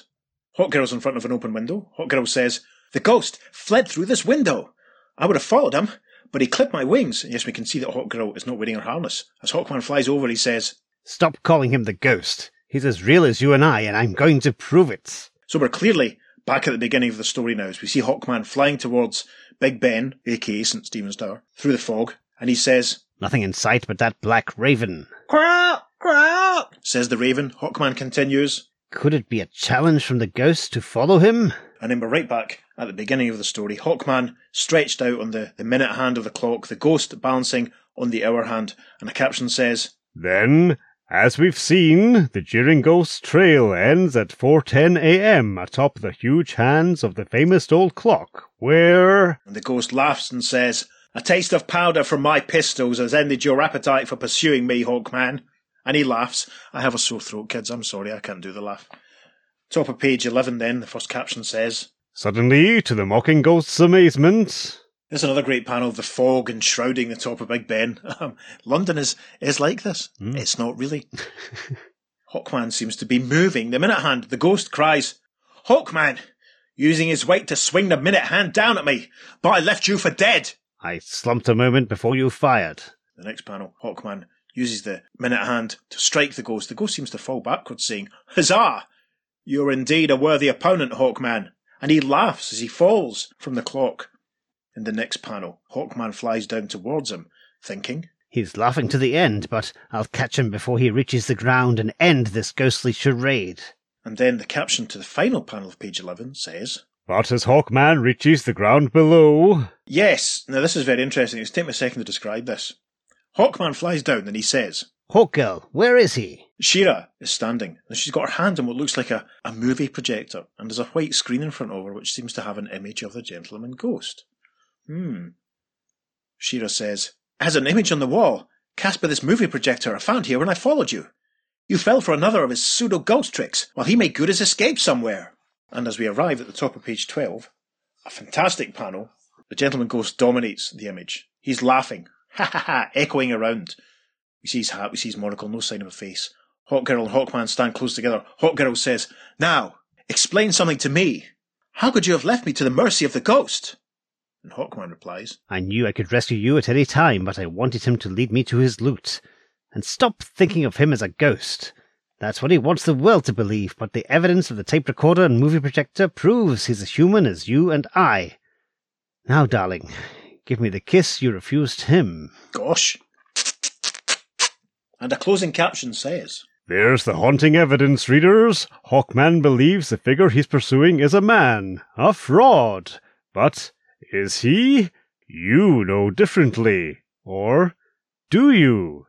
Speaker 3: Hawkgirl's in front of an open window. Hawkgirl says, The ghost fled through this window. I would have followed him, but he clipped my wings. Yes, we can see that Hawkgirl is not wearing her harness. As Hawkman flies over, he says,
Speaker 2: Stop calling him the ghost. He's as real as you and I, and I'm going to prove it.
Speaker 3: So we're clearly back at the beginning of the story now as we see Hawkman flying towards Big Ben, aka St. Stephen's Tower, through the fog, and he says,
Speaker 2: Nothing in sight but that black raven.
Speaker 3: Quack, quack, says the raven. Hawkman continues,
Speaker 2: Could it be a challenge from the ghost to follow him?
Speaker 3: And then we're right back at the beginning of the story. Hawkman stretched out on the, the minute hand of the clock, the ghost balancing on the hour hand, and a caption says,
Speaker 1: Then, as we've seen, the Jeering Ghost Trail ends at 4:10 a.m. atop the huge hands of the famous old clock, where
Speaker 3: and the ghost laughs and says, A taste of powder from my pistols has ended your appetite for pursuing me, Hawkman. And he laughs. I have a sore throat, kids. I'm sorry, I can't do the laugh. Top of page 11, then, the first caption says,
Speaker 1: suddenly, to the mocking ghost's amazement,
Speaker 3: There's another great panel of the fog enshrouding the top of Big Ben. Um, London is, is like this.
Speaker 2: Mm.
Speaker 3: It's not really. Hawkman seems to be moving. The minute hand, the ghost cries, Hawkman, using his weight to swing the minute hand down at me, but I left you for dead.
Speaker 2: I slumped a moment before you fired.
Speaker 3: The next panel, Hawkman uses the minute hand to strike the ghost. The ghost seems to fall backwards, saying, Huzzah! You're indeed a worthy opponent, Hawkman. And he laughs as he falls from the clock. In the next panel, Hawkman flies down towards him, thinking,
Speaker 2: He's laughing to the end, but I'll catch him before he reaches the ground and end this ghostly charade.
Speaker 3: and then the caption to the final panel of page 11 says,
Speaker 1: but as Hawkman reaches the ground below,
Speaker 3: Yes, now this is very interesting. It's take me a second to describe this. Hawkman flies down and he says,
Speaker 2: Hawkgirl, where is he?
Speaker 3: Shira is standing, and she's got her hand on what looks like a, a movie projector, and there's a white screen in front of her which seems to have an image of the gentleman ghost. Hmm. Shira says, "Has an image on the wall, cast by this movie projector I found here when I followed you. You fell for another of his pseudo ghost tricks while he made good his escape somewhere. And as we arrive at the top of page 12, a fantastic panel, the gentleman ghost dominates the image. He's laughing, ha ha ha, echoing around. We see his hat, we see his monocle, no sign of a face. Hawkgirl and Hawkman stand close together. Hawkgirl says, Now, explain something to me. How could you have left me to the mercy of the ghost? And Hawkman replies,
Speaker 2: I knew I could rescue you at any time, but I wanted him to lead me to his loot. And stop thinking of him as a ghost. That's what he wants the world to believe, but the evidence of the tape recorder and movie projector proves he's as human as you and I. Now, darling, give me the kiss you refused him.
Speaker 3: Gosh. And a closing caption says,
Speaker 1: there's the haunting evidence, readers. Hawkman believes the figure he's pursuing is a man, a fraud. But is he? You know differently. Or do you?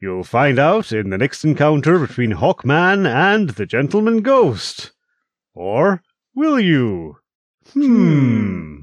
Speaker 1: You'll find out in the next encounter between Hawkman and the Gentleman Ghost. Or will you? Hmm.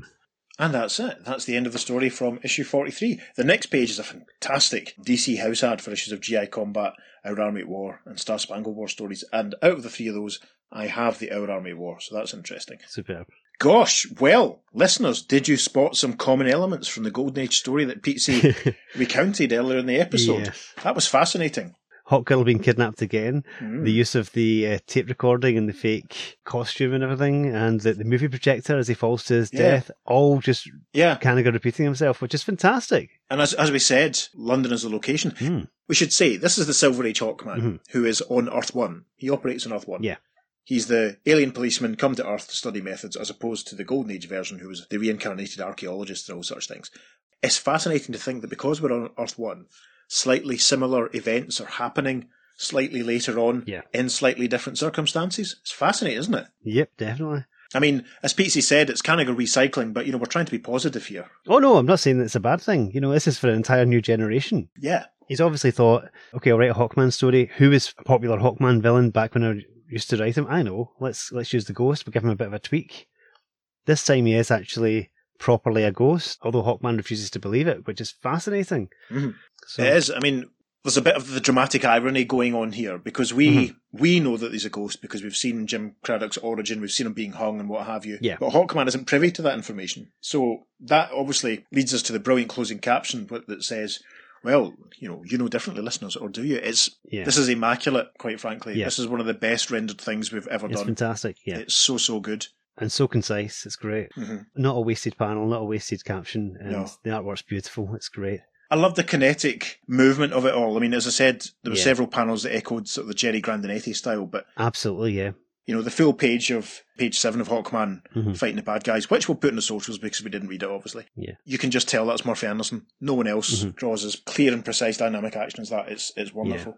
Speaker 3: And that's it. That's the end of the story from issue 43. The next page is a fantastic DC house ad for issues of GI Combat, Our Army at War, and Star Spangled War stories. And out of the three of those, I have the Our Army at War, so that's interesting.
Speaker 2: Superb.
Speaker 3: Gosh, well, listeners, did you spot some common elements from the Golden Age story that Petesy recounted earlier in the episode?
Speaker 2: Yes.
Speaker 3: That was fascinating.
Speaker 2: Hawkgirl being kidnapped again,
Speaker 3: Mm.
Speaker 2: the use of the uh, tape recording and the fake costume and everything, and the, the movie projector as he falls to his
Speaker 3: Yeah.
Speaker 2: death, all just
Speaker 3: Yeah,
Speaker 2: kind of repeating himself, which is fantastic.
Speaker 3: and as, as we said, London is the location.
Speaker 2: Hmm.
Speaker 3: We should say this is the Silver Age Hawkman
Speaker 2: Mhm.
Speaker 3: who is on Earth One. He operates on Earth One.
Speaker 2: Yeah.
Speaker 3: He's the alien policeman come to Earth to study methods, as opposed to the Golden Age version, who was the reincarnated archaeologist and all such things. It's fascinating to think that because we're on Earth One, slightly similar events are happening slightly later on
Speaker 2: Yeah.
Speaker 3: in slightly different circumstances. It's fascinating, isn't it?
Speaker 2: Yep, definitely.
Speaker 3: I mean, as Pete said, it's kind of a recycling, but you know, we're trying to be positive here.
Speaker 2: Oh no, I'm not saying that it's a bad thing. You know, this is for an entire new generation.
Speaker 3: Yeah.
Speaker 2: He's obviously thought, okay, I'll write a Hawkman story. Who is a popular Hawkman villain back when I used to write him? I know. Let's let's use the ghost, but give him a bit of a tweak. This time he is actually properly a ghost, although Hawkman refuses to believe it, which is fascinating.
Speaker 3: Mhm.
Speaker 2: So,
Speaker 3: It is. I mean, there's a bit of the dramatic irony going on here because we
Speaker 2: Mm-hmm.
Speaker 3: we know that he's a ghost because we've seen Jim Craddock's origin, we've seen him being hung and what have you.
Speaker 2: Yeah.
Speaker 3: But Hawkman isn't privy to that information, so that obviously leads us to the brilliant closing caption that says. Well, you know, you know differently, listeners, or do you? It's
Speaker 2: Yeah.
Speaker 3: this is immaculate, quite frankly.
Speaker 2: Yeah.
Speaker 3: This is one of the best rendered things we've ever
Speaker 2: It's
Speaker 3: done.
Speaker 2: fantastic. Yeah.
Speaker 3: It's so so good.
Speaker 2: And so concise. It's great.
Speaker 3: Mhm.
Speaker 2: Not a wasted panel, not a wasted caption, and
Speaker 3: No.
Speaker 2: the artwork's beautiful. It's great.
Speaker 3: I love the kinetic movement of it all. I mean, as I said, there were
Speaker 2: Yeah.
Speaker 3: several panels that echoed sort of the Jerry Grandinetti style, but
Speaker 2: Absolutely, yeah.
Speaker 3: you know, the full page of page seven of Hawkman
Speaker 2: Mhm.
Speaker 3: fighting the bad guys, which we'll put in the socials because we didn't read it, obviously.
Speaker 2: Yeah.
Speaker 3: You can just tell that's Murphy Anderson. No one else
Speaker 2: Mhm.
Speaker 3: draws as clear and precise dynamic action as that. It's it's wonderful.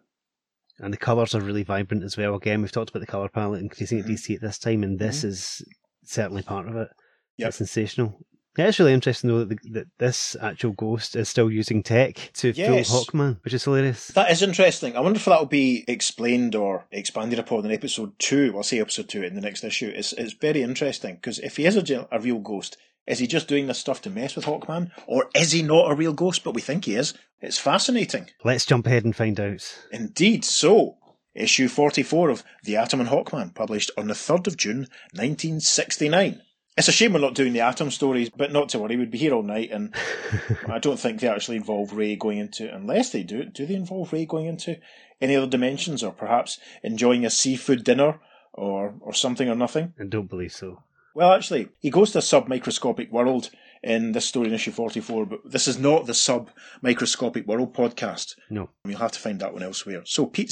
Speaker 2: And the colours are really vibrant as well. Again, we've talked about the colour palette increasing at. DC at this time, and this
Speaker 3: Mhm.
Speaker 2: is certainly part of it.
Speaker 3: Yeah,
Speaker 2: It's sensational. Yeah, it's really interesting though that, the, that this actual ghost is still using tech to
Speaker 3: Yes.
Speaker 2: fool Hawkman, which is hilarious.
Speaker 3: That is interesting. I wonder if that will be explained or expanded upon in episode two. We'll say episode two in the next issue. It's it's very interesting because if he is a, a real ghost, is he just doing this stuff to mess with Hawkman, or is he not a real ghost? But we think he is. It's fascinating.
Speaker 2: Let's jump ahead and find out.
Speaker 3: Indeed. So, issue forty-four of The Atom and Hawkman, published on the third of June, nineteen sixty-nine. It's a shame we're not doing the Atom stories, but not to worry. We'd be here all night, and I don't think they actually involve Ray going into, unless they do, do they involve Ray going into any other dimensions, or perhaps enjoying a seafood dinner, or or something or nothing?
Speaker 2: I don't believe so.
Speaker 3: Well, actually, he goes to a sub-microscopic world in this story in issue 44, but this is not the sub-microscopic world podcast.
Speaker 2: No.
Speaker 3: You'll have to find that one elsewhere. So, Pete,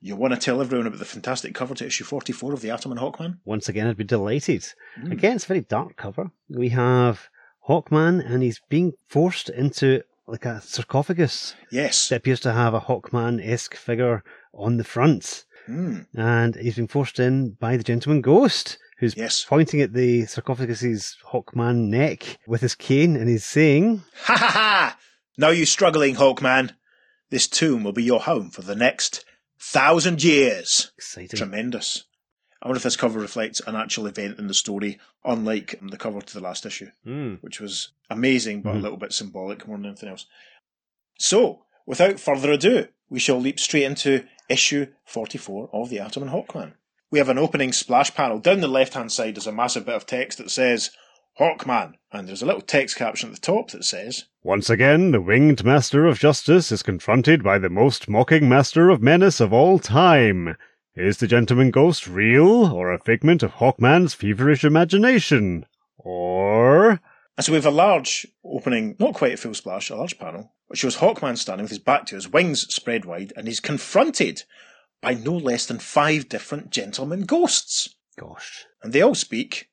Speaker 3: you want to tell everyone about the fantastic cover to issue 44 of The Atom and Hawkman?
Speaker 2: Once again, I'd be delighted.
Speaker 3: Mm.
Speaker 2: Again, it's a very dark cover. We have Hawkman, and he's being forced into like a sarcophagus
Speaker 3: Yes.
Speaker 2: that appears to have a Hawkman esque figure on the front.
Speaker 3: Mm.
Speaker 2: And he's been forced in by the gentleman ghost, who's
Speaker 3: Yes.
Speaker 2: pointing at the sarcophagus's Hawkman neck with his cane, and he's saying,
Speaker 3: Ha ha ha! Now you struggling, Hawkman. This tomb will be your home for the next thousand years.
Speaker 2: exciting.
Speaker 3: Tremendous. I wonder if this cover reflects an actual event in the story, unlike the cover to the last issue.
Speaker 2: Mm.
Speaker 3: which was amazing, but a
Speaker 2: Mhm.
Speaker 3: little bit symbolic more than anything else. So, without further ado, we shall leap straight into issue 44 of The Atom and Hawkman. We have an opening splash panel. Down the left hand side is a massive bit of text that says, Hawkman, and there's a little text caption at the top that says,
Speaker 1: Once again, the winged master of justice is confronted by the most mocking master of menace of all time. Is the gentleman ghost real, or a figment of Hawkman's feverish imagination? Or.
Speaker 3: And so we have a large opening, not quite a full splash, a large panel, which shows Hawkman standing with his back to his wings spread wide, and he's confronted by no less than five different gentleman ghosts.
Speaker 2: Gosh.
Speaker 3: and they all speak.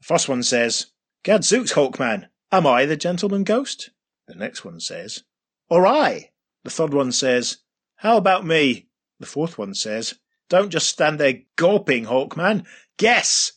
Speaker 3: The first one says, Gadzooks, Hawkman, am I the gentleman ghost? The next one says, Or I. The third one says, How about me? The fourth one says, Don't just stand there gawping, Hawkman. Guess.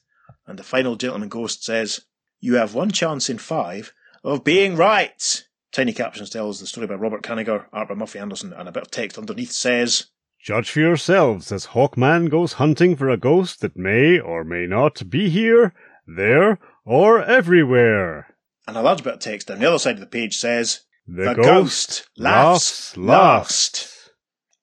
Speaker 3: And the final gentleman ghost says, You have one chance in five of being right. Tiny Captions tells the story by Robert Kanigher, art by Murphy Anderson, and a bit of text underneath says,
Speaker 1: Judge for yourselves as Hawkman goes hunting for a ghost that may or may not be here, there, or everywhere.
Speaker 3: and a large bit of text on the other side of the page says,
Speaker 1: The, ghost, laughs last.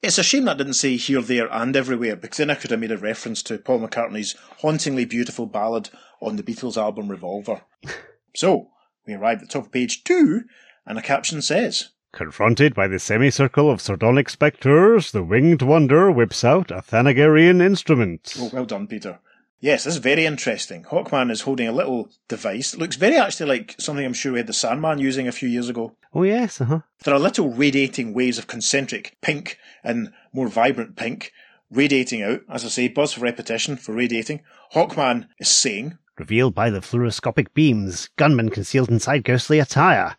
Speaker 3: It's a shame that didn't say here, there, and everywhere, because then I could have made a reference to Paul McCartney's hauntingly beautiful ballad on the Beatles album Revolver. so, we arrive at the top of page two, and a caption says,
Speaker 1: Confronted by the semicircle of sardonic spectres, the winged wonder whips out a Thanagarian instrument.
Speaker 3: Oh, well done, Peter. Yes, this is very interesting. Hawkman is holding a little device. It looks very actually like something I'm sure we had the Sandman using a few years ago.
Speaker 2: Oh, yes, uh huh.
Speaker 3: There are little radiating waves of concentric pink and more vibrant pink radiating out. As I say, buzz for repetition for radiating. Hawkman is saying,
Speaker 2: Revealed by the fluoroscopic beams, gunmen concealed inside ghostly attire.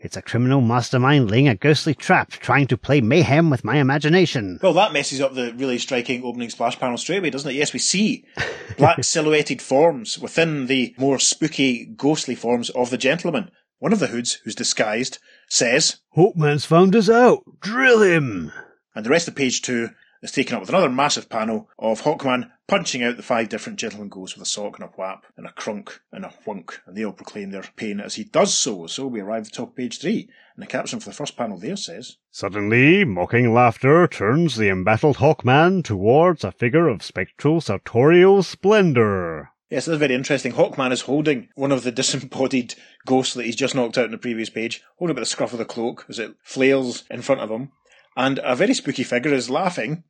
Speaker 2: It's a criminal mastermind laying a ghostly trap, trying to play mayhem with my imagination.
Speaker 3: well, that messes up the really striking opening splash panel straight away, doesn't it? Yes, we see black silhouetted forms within the more spooky, ghostly forms of the gentleman. One of the hoods, who's disguised, says,
Speaker 2: Hawkman's found us out. Drill him.
Speaker 3: and the rest of page two is taken up with another massive panel of Hawkman punching out the five different gentlemen ghosts with a sock and a whap and a crunk and a whunk, and they all proclaim their pain as he does so. So we arrive at the top of page three, and the caption for the first panel there says,
Speaker 1: Suddenly, mocking laughter turns the embattled Hawkman towards a figure of spectral sartorial splendor.
Speaker 3: Yes, that's very interesting. Hawkman is holding one of the disembodied ghosts that he's just knocked out in the previous page, holding it by the scruff of the cloak as it flails in front of him. And a very spooky figure is laughing.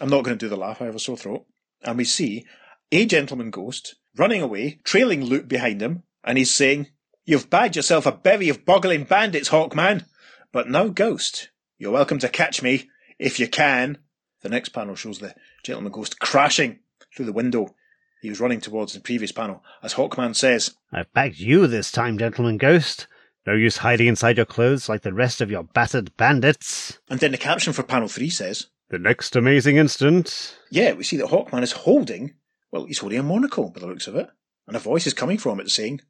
Speaker 3: I'm not going to do the laugh, I have a sore throat. And we see a gentleman ghost running away, trailing Luke behind him, and he's saying, You've bagged yourself a bevy of boggling bandits, Hawkman. But no ghost. You're welcome to catch me, if you can. The next panel shows the gentleman ghost crashing through the window he was running towards the previous panel, as Hawkman says,
Speaker 2: I've bagged you this time, gentleman ghost. No use hiding inside your clothes like the rest of your battered bandits.
Speaker 3: And then the caption for panel three says,
Speaker 1: The next amazing instant.
Speaker 3: Yeah, we see that Hawkman is holding, well, he's holding a monocle by the looks of it. And a voice is coming from it saying,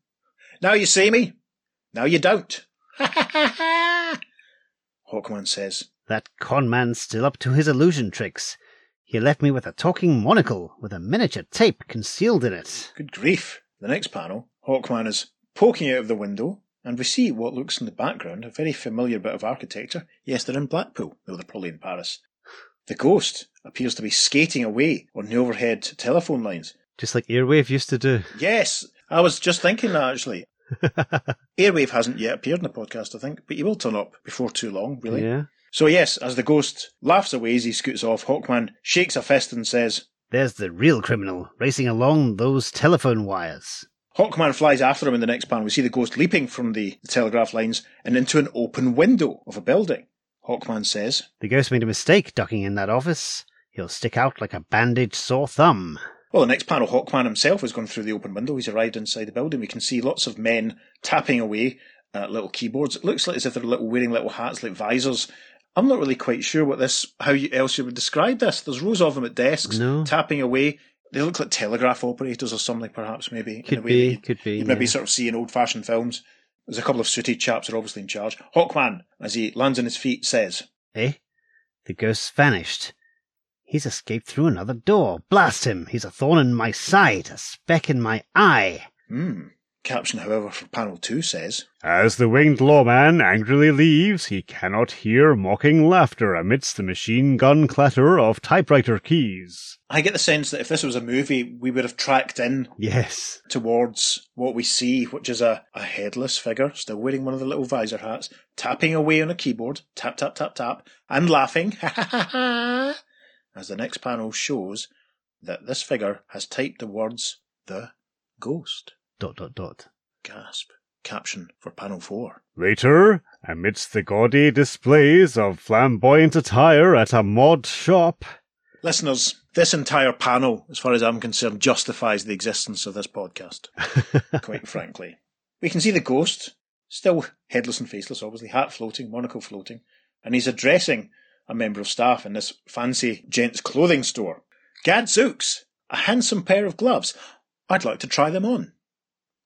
Speaker 3: Now you see me. Now you don't. Ha ha ha ha. Hawkman says,
Speaker 2: That con man's still up to his illusion tricks. He left me with a talking monocle with a miniature tape concealed in it.
Speaker 3: Good grief. The next panel, Hawkman is poking out of the window, and we see what looks in the background a very familiar bit of architecture. Yes, they're in Blackpool, though they're probably in Paris. The ghost appears to be skating away on the overhead telephone lines.
Speaker 2: Just like Airwave used to do.
Speaker 3: Yes, I was just thinking that actually. Airwave hasn't yet appeared in the podcast, I think, but he will turn up before too long, really.
Speaker 2: Yeah.
Speaker 3: So, yes, as the ghost laughs away as he scoots off, Hawkman shakes a fist and says,
Speaker 2: There's the real criminal racing along those telephone wires.
Speaker 3: Hawkman flies after him in the next panel. We see the ghost leaping from the, the telegraph lines and into an open window of a building. Hawkman says,
Speaker 2: The ghost made a mistake ducking in that office. He'll stick out like a bandaged sore thumb.
Speaker 3: Well, the next panel, Hawkman himself has gone through the open window. He's arrived inside the building. We can see lots of men tapping away at little keyboards. It looks like as if they're little wearing little hats like visors. I'm not really quite sure what this, how you, else you would describe this. There's rows of them at desks
Speaker 2: No.
Speaker 3: tapping away. They look like telegraph operators or something, perhaps, maybe. in a
Speaker 2: Could be,
Speaker 3: you-
Speaker 2: could be.
Speaker 3: you maybe
Speaker 2: yeah.
Speaker 3: sort of see in old fashioned films. There's a couple of sooty chaps that are obviously in charge. Hawkman, as he lands on his feet, says,
Speaker 2: Eh? The ghost's vanished. He's escaped through another door. Blast him! He's a thorn in my side, a speck in my eye.
Speaker 3: Hmm. Caption, however, for panel two says,
Speaker 1: As the winged lawman angrily leaves, he cannot hear mocking laughter amidst the machine gun clatter of typewriter keys.
Speaker 3: I get the sense that if this was a movie, we would have tracked in
Speaker 2: Yes.
Speaker 3: towards what we see, which is a, a headless figure, still wearing one of the little visor hats, tapping away on a keyboard, tap, tap, tap, tap, and laughing, ha ha ha ha, as the next panel shows that this figure has typed the words, the ghost.
Speaker 2: Dot dot dot.
Speaker 3: Gasp. Caption for panel four.
Speaker 1: Later, amidst the gaudy displays of flamboyant attire at a mod shop,
Speaker 3: Listeners, this entire panel, as far as I'm concerned, justifies the existence of this podcast, quite frankly. We can see the ghost, still headless and faceless, obviously, hat floating, monocle floating, and he's addressing a member of staff in this fancy gents' clothing store. Gadzooks! A handsome pair of gloves. I'd like to try them on.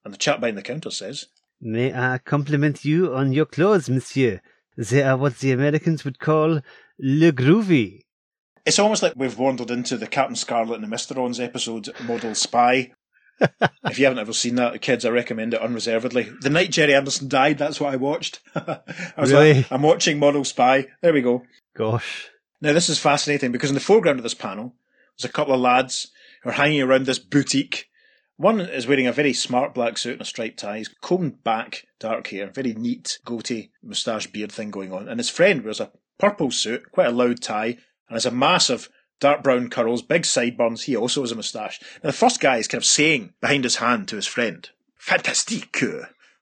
Speaker 3: And the chap behind the counter says,
Speaker 2: May I compliment you on your clothes, monsieur? They are what the Americans would call le groovy.
Speaker 3: It's almost like we've wandered into the Captain Scarlet and the Mysterons episode, Model Spy. if you haven't ever seen that, kids, I recommend it unreservedly. The night Gerry Anderson died, that's what I watched. I was
Speaker 2: Really?
Speaker 3: like, I'm watching Model Spy. There we go.
Speaker 2: Gosh.
Speaker 3: Now, this is fascinating because in the foreground of this panel, there's a couple of lads who are hanging around this boutique. One is wearing a very smart black suit and a striped tie. He's combed back, dark hair, very neat goatee, moustache, beard thing going on. And his friend wears a purple suit, quite a loud tie, and has a massive dark brown curls, big sideburns. He also has a moustache. Now, the first guy is kind of saying behind his hand to his friend, Fantastique!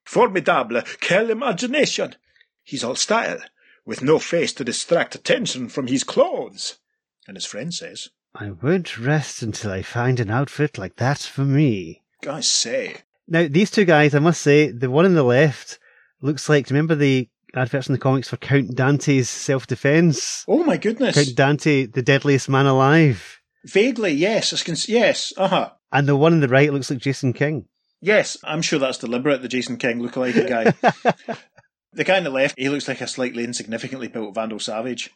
Speaker 3: Formidable! Quelle imagination! He's all style, with no face to distract attention from his clothes. And his friend says,
Speaker 2: I won't rest until I find an outfit like that for me.
Speaker 3: I say,
Speaker 2: Now, these two guys, I must say, the one on the left looks like, remember the adverts in the comics for Count Dante's self defense?
Speaker 3: oh my goodness.
Speaker 2: Count Dante, the deadliest man alive.
Speaker 3: Vaguely, yes. I can, yes, uh huh.
Speaker 2: And the one on the right looks like Jason King.
Speaker 3: Yes, I'm sure that's deliberate, the Jason King lookalike guy. The guy on the left, he looks like a slightly insignificantly built Vandal Savage.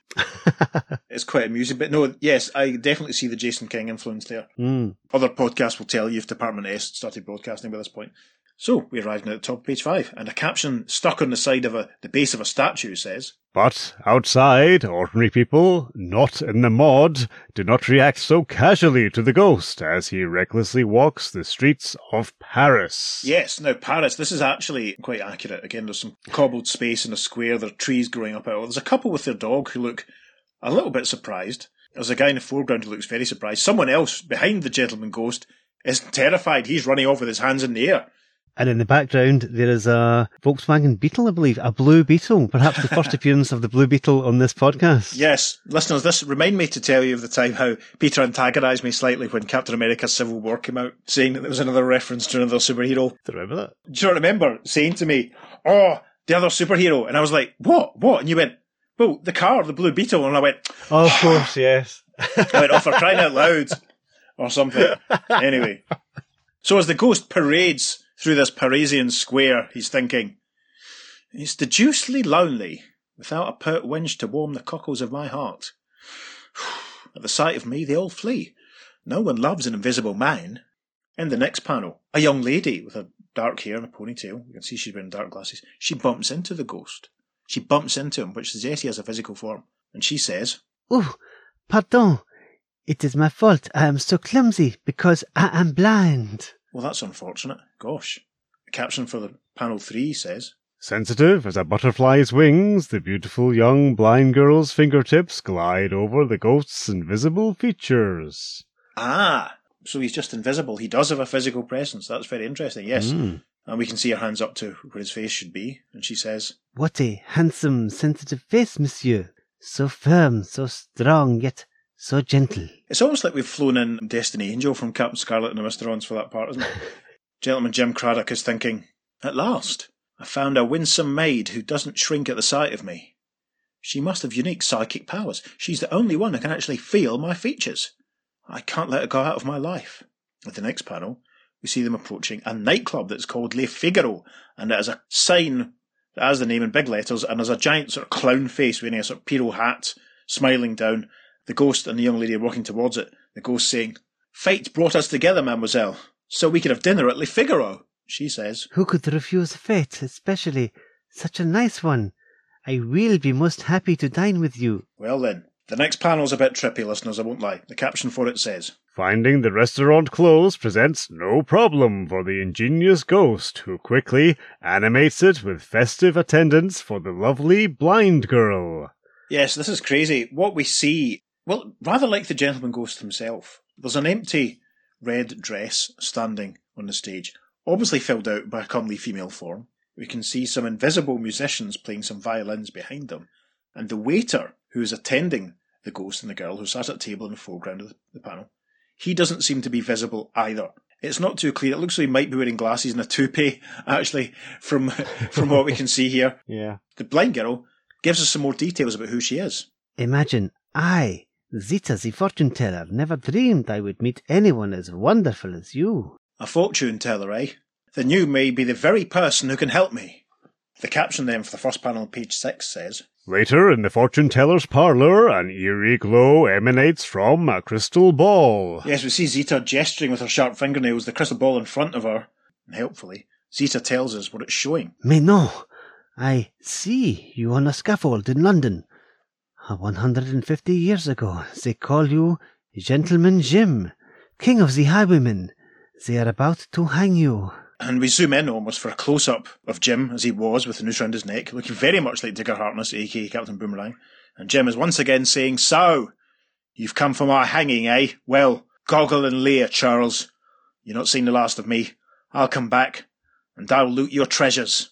Speaker 3: it's quite amusing. But no, yes, I definitely see the Jason King influence there.
Speaker 2: Mm.
Speaker 3: Other podcasts will tell you if Department S started broadcasting by this point. So we arrived now at the top of page five, and a caption stuck on the side of a, the base of a statue says,
Speaker 1: But outside, ordinary people, not in the mod, do not react so casually to the ghost as he recklessly walks the streets of Paris.
Speaker 3: Yes, now Paris, this is actually quite accurate. Again, there's some cobbled space in a square, there are trees growing up out. There's a couple with their dog who look a little bit surprised. There's a guy in the foreground who looks very surprised. Someone else behind the gentleman ghost is terrified. He's running off with his hands in the air.
Speaker 2: And in the background, there is a Volkswagen Beetle, I believe, a blue Beetle. Perhaps the first appearance of the blue Beetle on this podcast.
Speaker 3: Yes, listeners, this remind me to tell you of the time how Peter antagonised me slightly when Captain America Civil War came out, saying that there was another reference to another superhero.
Speaker 2: Do you remember that?
Speaker 3: Do you remember saying to me, "Oh, the other superhero," and I was like, "What? What?" And you went, "Well, the car, the blue Beetle," and I went,
Speaker 2: Oh, of ah. course, yes.
Speaker 3: I went, "Oh, for crying out loud," or something. Anyway, so as the ghost parades through this Parisian square, he's thinking, "It's deucedly lonely without a pert wench to warm the cockles of my heart." At the sight of me, they all flee. No one loves an invisible man. In the next panel, a young lady with a dark hair and a ponytail, you can see she's wearing dark glasses, she bumps into the ghost. She bumps into him, which suggests he has a physical form. And she says,
Speaker 4: Oh, pardon. It is my fault. I am so clumsy because I am blind.
Speaker 3: Well, that's unfortunate. Gosh. The caption for the panel three says,
Speaker 1: Sensitive as a butterfly's wings, the beautiful young blind girl's fingertips glide over the ghost's invisible features.
Speaker 3: Ah, so he's just invisible. He does have a physical presence. That's very interesting. Yes.
Speaker 2: Mm.
Speaker 3: And we can see her hands up to where his face should be. And she says,
Speaker 4: What a handsome, sensitive face, monsieur. So firm, so strong, yet so gentle.
Speaker 3: It's almost like we've flown in Destiny Angel from Captain Scarlet and the Mysterons for that part, isn't it? Gentleman Jim Craddock is thinking, At last, I've found a winsome maid who doesn't shrink at the sight of me. She must have unique psychic powers. She's the only one who can actually feel my features. I can't let her go out of my life. At the next panel, we see them approaching a nightclub that's called Le Figaro, and it has a sign that has the name in big letters, and there's a giant sort of clown face wearing a sort of Pierrot hat, smiling down. The ghost and the young lady are walking towards it. The ghost saying, Fate brought us together, mademoiselle, so we could have dinner at Le Figaro. She says,
Speaker 4: Who could refuse fate, especially such a nice one? I will be most happy to dine with you.
Speaker 3: Well then, the next panel's a bit trippy, listeners, I won't lie. The caption for it says,
Speaker 1: Finding the restaurant closed presents no problem for the ingenious ghost, who quickly animates it with festive attendance for the lovely blind girl.
Speaker 3: Yes, this is crazy. What we see, well, rather like the gentleman ghost himself, there's an empty red dress standing on the stage, obviously filled out by a comely female form. We can see some invisible musicians playing some violins behind them, and the waiter who is attending the ghost and the girl who sat at a table in the foreground of the panel, he doesn't seem to be visible either. It's not too clear. It looks like he might be wearing glasses and a toupee, actually, from from what we can see here.
Speaker 2: Yeah.
Speaker 3: The blind girl gives us some more details about who she is.
Speaker 4: Imagine I, Zita the fortune teller, never dreamed I would meet anyone as wonderful as you.
Speaker 3: A fortune teller, eh? Then you may be the very person who can help me. The caption then for the first panel on page six says,
Speaker 1: Later, in the fortune teller's parlor, an eerie glow emanates from a crystal ball.
Speaker 3: Yes, we see Zita gesturing with her sharp fingernails, the crystal ball in front of her. And helpfully, Zita tells us what it's showing.
Speaker 4: Mais non, I see you on a scaffold in London. Uh, 150 years ago, they call you Gentleman Jim, King of the Highwaymen. They are about to hang you.
Speaker 3: And we zoom in almost for a close up of Jim as he was with the noose round his neck, looking very much like Digger Harkness, aka Captain Boomerang. And Jim is once again saying, So, you've come for my hanging, eh? Well, goggle and leer, Charles. You're not seeing the last of me. I'll come back, and I'll loot your treasures.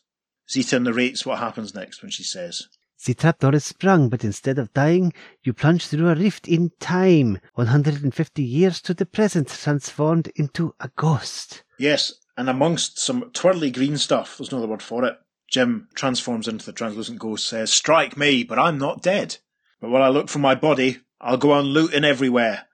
Speaker 3: Zita narrates what happens next when she says,
Speaker 4: The trapdoor is sprung, but instead of dying, you plunge through a rift in time, 150 years to the present, transformed into a ghost.
Speaker 3: Yes, and amongst some twirly green stuff, there's no other word for it, Jim transforms into the translucent ghost, says, Strike me, but I'm not dead. But while I look for my body, I'll go on looting everywhere.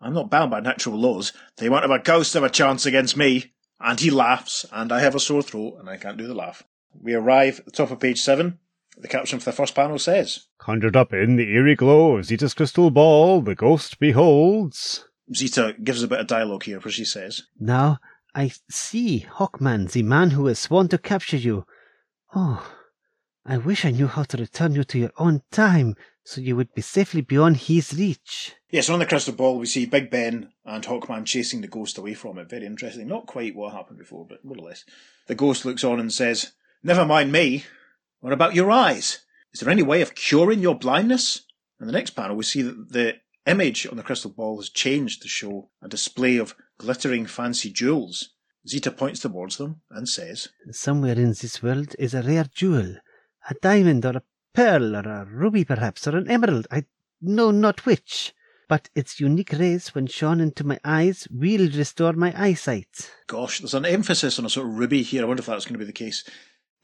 Speaker 3: I'm not bound by natural laws. They won't have a ghost of a chance against me. And he laughs, and I have a sore throat, and I can't do the laugh. we arrive at the top of page seven. The caption for the first panel says
Speaker 1: Conjured up in the eerie glow of Zita's crystal ball, the ghost beholds.
Speaker 3: Zita gives a bit of dialogue here where she says,
Speaker 4: Now I see Hawkman, the man who has sworn to capture you. Oh, I wish I knew how to return you to your own time, so you would be safely beyond his reach.
Speaker 3: Yes, on the crystal ball, we see Big Ben and Hawkman chasing the ghost away from it. Very interesting. Not quite what happened before, but more or less. The ghost looks on and says, Never mind me. What about your eyes? Is there any way of curing your blindness? In the next panel, we see that the image on the crystal ball has changed to show a display of glittering fancy jewels. Zita points towards them and says,
Speaker 4: Somewhere in this world is a rare jewel, a diamond or a pearl or a ruby perhaps, or an emerald, I know not which. But its unique rays, when shone into my eyes, will restore my eyesight.
Speaker 3: Gosh, there's an emphasis on a sort of ruby here. I wonder if that's going to be the case.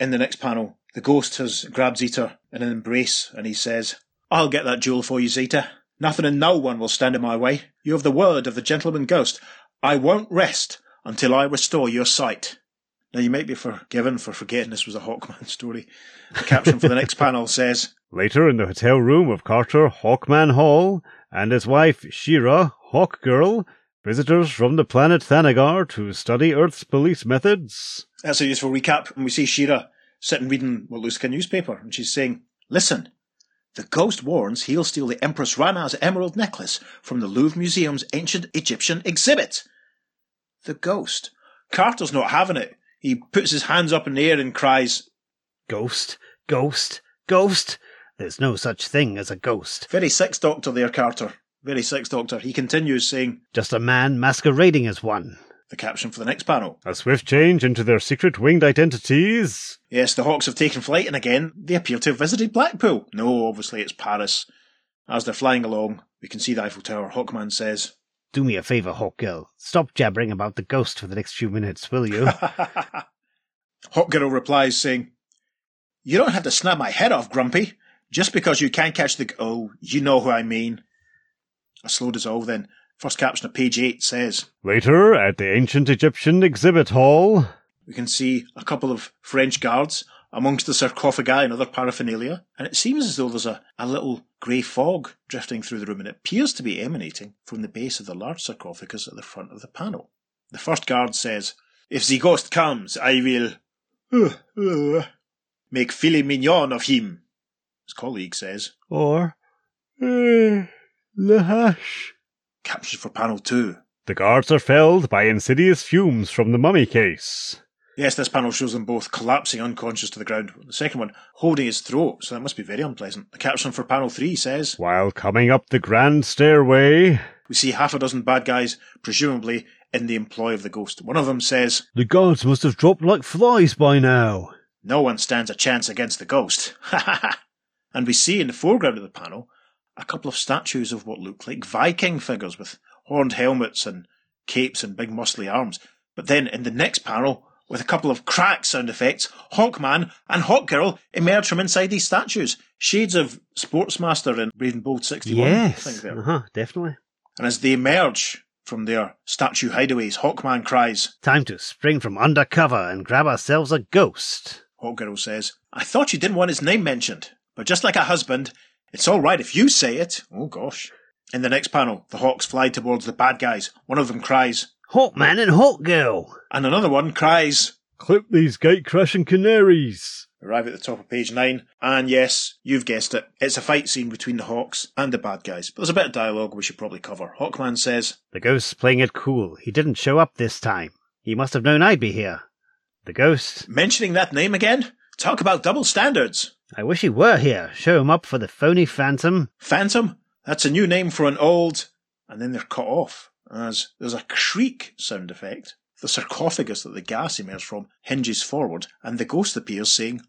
Speaker 3: In the next panel, the ghost has grabbed Zita in an embrace and he says, I'll get that jewel for you, Zita. Nothing and no one will stand in my way. You have the word of the gentleman ghost. I won't rest until I restore your sight. Now, you might be forgiven for forgetting this was a Hawkman story. The caption for the next panel says,
Speaker 1: Later in the hotel room of Carter Hawkman Hall and his wife Shira Hawkgirl, visitors from the planet Thanagar to study Earth's police methods.
Speaker 3: That's a useful recap. And we see Shira sitting reading what looks like a newspaper, and she's saying, Listen, the ghost warns he'll steal the Empress Rana's emerald necklace from the Louvre Museum's ancient Egyptian exhibit. The ghost. Carter's not having it. He puts his hands up in the air and cries,
Speaker 2: Ghost, ghost, ghost. There's no such thing as a ghost.
Speaker 3: Very six doctor there, Carter. Very six doctor. He continues saying,
Speaker 2: Just a man masquerading as one.
Speaker 3: The caption for the next panel.
Speaker 1: A swift change into their secret winged identities.
Speaker 3: Yes, the Hawks have taken flight, and again, they appear to have visited Blackpool. No, obviously it's Paris. As they're flying along, we can see the Eiffel Tower. Hawkman says,
Speaker 2: Do me a favour, Hawkgirl. Stop jabbering about the ghost for the next few minutes, will you?
Speaker 3: Hawkgirl replies, saying, You don't have to snap my head off, Grumpy. Just because you can't catch the. Oh, you know who I mean. A slow dissolve then. First caption of page 8 says,
Speaker 1: Later, at the ancient Egyptian exhibit hall,
Speaker 3: We can see a couple of French guards amongst the sarcophagi and other paraphernalia, and it seems as though there's a, a little grey fog drifting through the room, and it appears to be emanating from the base of the large sarcophagus at the front of the panel. The first guard says, If the ghost comes, I will make filet mignon of him. His colleague says,
Speaker 1: or eh, the hash.
Speaker 3: Captured for panel two.
Speaker 1: The guards are felled by insidious fumes from the mummy case.
Speaker 3: Yes, this panel shows them both collapsing unconscious to the ground. The second one holding his throat, so that must be very unpleasant. The caption for panel three says,
Speaker 1: While coming up the grand stairway,
Speaker 3: We see half a dozen bad guys, presumably in the employ of the ghost. One of them says,
Speaker 2: the guards must have dropped like flies by now.
Speaker 3: No one stands a chance against the ghost. Ha ha ha! And we see in the foreground of the panel a couple of statues of what looked like Viking figures with horned helmets and capes and big muscly arms. But then in the next panel, with a couple of crack sound effects, Hawkman and Hawkgirl emerge from inside these statues. Shades of Sportsmaster and Brave and Bold 61. I think
Speaker 2: Yes,
Speaker 3: there.
Speaker 2: uh huh, definitely.
Speaker 3: And as they emerge from their statue hideaways, Hawkman cries,
Speaker 2: Time to spring from undercover and grab ourselves a ghost.
Speaker 3: Hawkgirl says, I thought you didn't want his name mentioned, but just like a husband, it's all right if you say it. Oh gosh. In the next panel, the Hawks fly towards the bad guys. One of them cries,
Speaker 2: Hawkman and Hawkgirl.
Speaker 3: and another one cries.
Speaker 1: clip these gate crashing canaries.
Speaker 3: Arrive at the top of page 9, and yes, you've guessed it, it's a fight scene between the Hawks and the bad guys. But there's a bit of dialogue we should probably cover. Hawkman says,
Speaker 2: The ghost's playing it cool. He didn't show up this time. He must have known I'd be here. The ghost.
Speaker 3: Mentioning that name again? Talk about double standards.
Speaker 2: I wish he were here. Show him up for the phony phantom.
Speaker 3: Phantom? That's a new name for an old. And then they're cut off, as there's a creak sound effect. The sarcophagus that the gas emerges from hinges forward, and the ghost appears saying,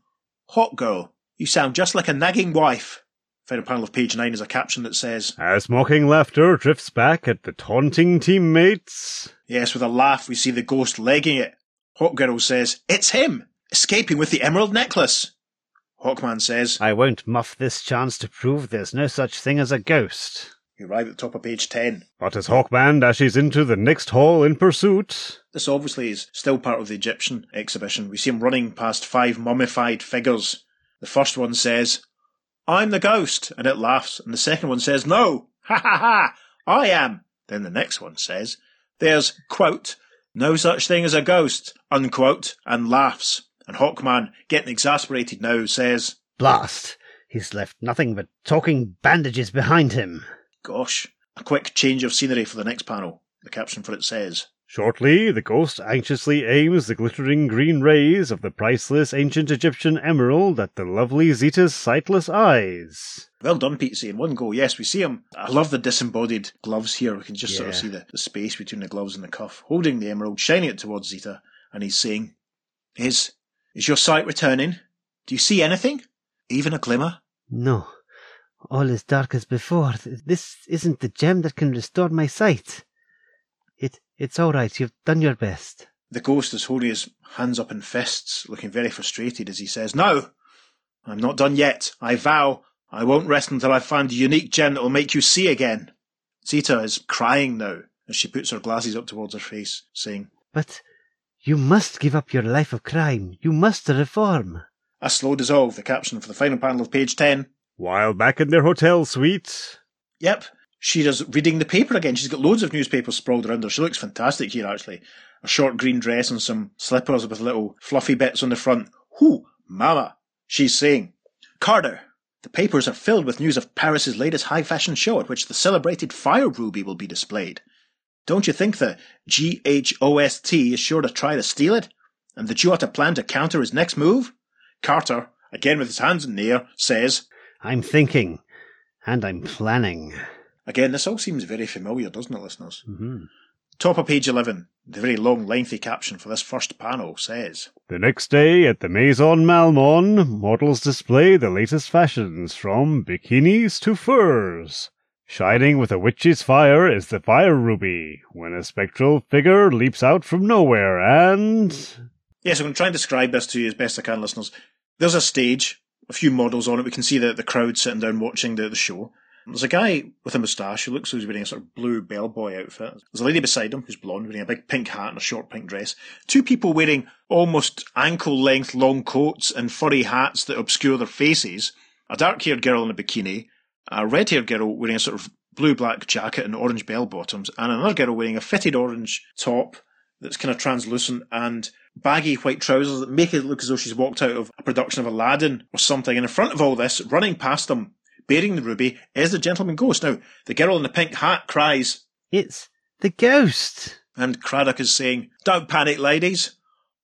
Speaker 3: Hawkgirl, you sound just like a nagging wife. Final panel of page 9 is a caption that says,
Speaker 1: As mocking laughter drifts back at the taunting teammates.
Speaker 3: Yes, with a laugh, we see the ghost legging it. Hawkgirl says, It's him! Escaping with the emerald necklace! Hawkman says,
Speaker 2: I won't muff this chance to prove there's no such thing as a ghost.
Speaker 3: You arrive at the top of page 10.
Speaker 1: But as Hawkman dashes into the next hall in pursuit,
Speaker 3: This obviously is still part of the Egyptian exhibition. We see him running past five mummified figures. The first one says, I'm the ghost, and it laughs. And the second one says, No, ha ha ha, I am. Then the next one says, There's, quote, no such thing as a ghost, unquote, and laughs. And Hawkman, getting exasperated now, says,
Speaker 2: Blast! He's left nothing but talking bandages behind him.
Speaker 3: Gosh. A quick change of scenery for the next panel. The caption for it says,
Speaker 1: shortly the ghost anxiously aims the glittering green rays of the priceless ancient Egyptian emerald at the lovely Zita's sightless eyes.
Speaker 3: Well done, Pete, in one go. Yes, we see him. I love the disembodied gloves here. We can just sort of see the, the space between the gloves and the cuff, holding the emerald, shining it towards Zeta, and he's saying, Is, is your sight returning? Do you see anything? Even a glimmer?
Speaker 4: No. All is dark as before. This isn't the gem that can restore my sight. It it's all right. You've done your best.
Speaker 3: The ghost is holding his hands up in fists, looking very frustrated as he says, No! I'm not done yet. I vow I won't rest until I've found the unique gem that will make you see again. Zita is crying now as she puts her glasses up towards her face, saying,
Speaker 4: But you must give up your life of crime. You must reform.
Speaker 3: A slow dissolve, the caption for the final panel of page 10.
Speaker 1: While back in their hotel suite,
Speaker 3: Yep, she is reading the paper again. She's got loads of newspapers sprawled around her. She looks fantastic here, actually. A short green dress and some slippers with little fluffy bits on the front. Whoo, mama. She's saying, Carter, the papers are filled with news of Paris's latest high fashion show at which the celebrated fire ruby will be displayed. Don't you think the GHOST is sure to try to steal it? And that you ought to plan to counter his next move? Carter, again with his hands in the air, says,
Speaker 2: I'm thinking, and I'm planning.
Speaker 3: Again, this all seems very familiar, doesn't it, listeners?
Speaker 2: hmm
Speaker 3: Top of page 11, the very long, lengthy caption for this first panel says,
Speaker 1: the next day at the Maison Malmon, models display the latest fashions from bikinis to furs. Shining with a witch's fire is the fire ruby, when a spectral figure leaps out from nowhere and.
Speaker 3: Yes, I'm going to try and describe this to you as best I can, listeners. There's a stage, a few models on it. We can see the, the crowd sitting down watching the, the show. There's a guy with a moustache who looks like he's wearing a sort of blue bellboy outfit. There's a lady beside him who's blonde, wearing a big pink hat and a short pink dress. Two people wearing almost ankle length long coats and furry hats that obscure their faces. A dark haired girl in a bikini, a red haired girl wearing a sort of blue black jacket and orange bell bottoms, and another girl wearing a fitted orange top that's kind of translucent and baggy white trousers that make it look as though she's walked out of a production of Aladdin or something. And in front of all this, running past them, bearing the ruby, is the gentleman ghost. Now, the girl in the pink hat cries,
Speaker 4: It's the ghost.
Speaker 3: and Craddock is saying, Don't panic, ladies.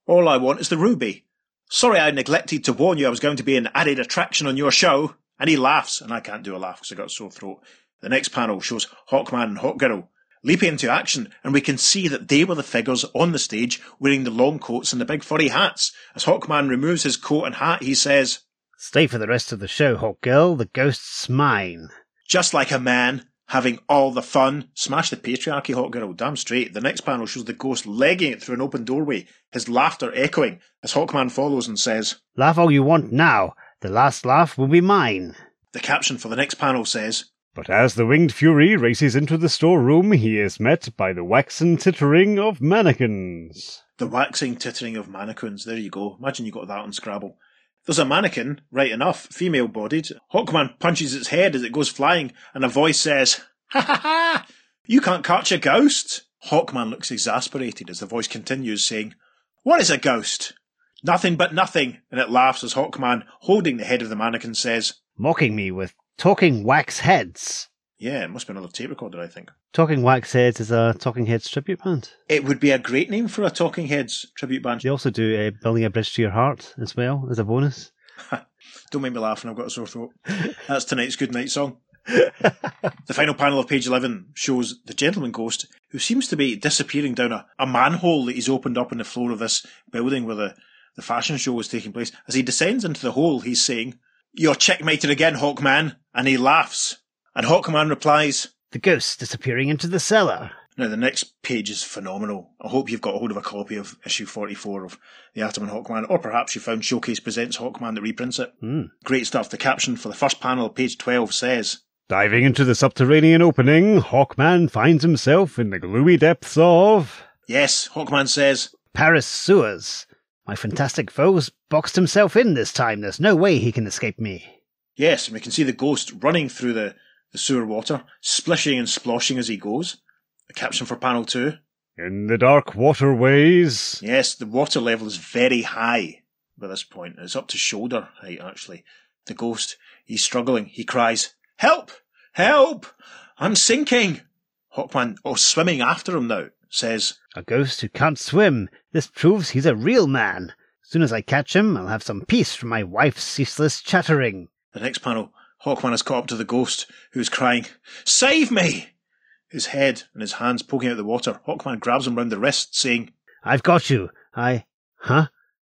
Speaker 3: All I want is the ruby. Sorry I neglected to warn you I was going to be an added attraction on your show. And he laughs, and I can't do a laugh because I got a sore throat. The next panel shows Hawkman and Hawkgirl leaping into action, and we can see that they were the figures on the stage wearing the long coats and the big furry hats. As Hawkman removes his coat and hat, he says,
Speaker 2: Stay for the rest of the show, Hawkgirl. The ghost's mine.
Speaker 3: just like a man, having all the fun. Smash the patriarchy, Hawkgirl, damn straight. The next panel shows the ghost legging it through an open doorway, his laughter echoing as Hawkman follows and says,
Speaker 2: Laugh all you want now. The last laugh will be mine.
Speaker 3: The caption for the next panel says,
Speaker 1: But as the winged fury races into the storeroom, he is met by the waxen tittering of mannequins.
Speaker 3: The waxing tittering of mannequins. There you go. Imagine you got that on Scrabble. There's a mannequin, right enough, female bodied. Hawkman punches its head as it goes flying, and a voice says, Ha ha ha! You can't catch a ghost! Hawkman looks exasperated as the voice continues, saying, What is a ghost? Nothing but nothing. And it laughs as Hawkman, holding the head of the mannequin, says,
Speaker 2: Mocking me with talking wax heads.
Speaker 3: Yeah, it must be another tape recorder, I think.
Speaker 2: Talking Wax Heads is a Talking Heads tribute band.
Speaker 3: It would be a great name for a Talking Heads tribute band.
Speaker 2: They also do uh, Building a Bridge to Your Heart as well as a bonus.
Speaker 3: Don't make me laugh and I've got a sore throat. That's tonight's good night song. the final panel of page 11 shows the gentleman ghost who seems to be disappearing down a, a manhole that he's opened up in the floor of this building where the, the fashion show is taking place. As he descends into the hole, he's saying, You're checkmated again, Hawkman. And he laughs. And Hawkman replies,
Speaker 2: The ghost disappearing into the cellar.
Speaker 3: Now, the next page is phenomenal. I hope you've got hold of a copy of issue 44 of The Atom and Hawkman, or perhaps you found Showcase Presents Hawkman that reprints it.
Speaker 2: Hmm.
Speaker 3: Great stuff. The caption for the first panel page 12 says,
Speaker 1: Diving into the subterranean opening, Hawkman finds himself in the gloomy depths of.
Speaker 3: Yes, Hawkman says,
Speaker 4: Paris sewers. My fantastic foe's boxed himself in this time. There's no way he can escape me.
Speaker 3: Yes, and we can see the ghost running through the, the sewer water, splishing and sploshing as he goes. The caption for panel two.
Speaker 1: In the dark waterways.
Speaker 3: Yes, the water level is very high by this point. It's up to shoulder height, actually. The ghost, he's struggling. He cries, Help! Help! I'm sinking! Hawkman, oh, swimming after him now, says,
Speaker 4: A ghost who can't swim. This proves he's a real man. As soon as I catch him, I'll have some peace from my wife's ceaseless chattering.
Speaker 3: The next panel, Hawkman has caught up to the ghost, who's crying, Save me! His head and his hands poking out the water. Hawkman grabs him round the wrist, saying,
Speaker 4: I've got you. I. Huh?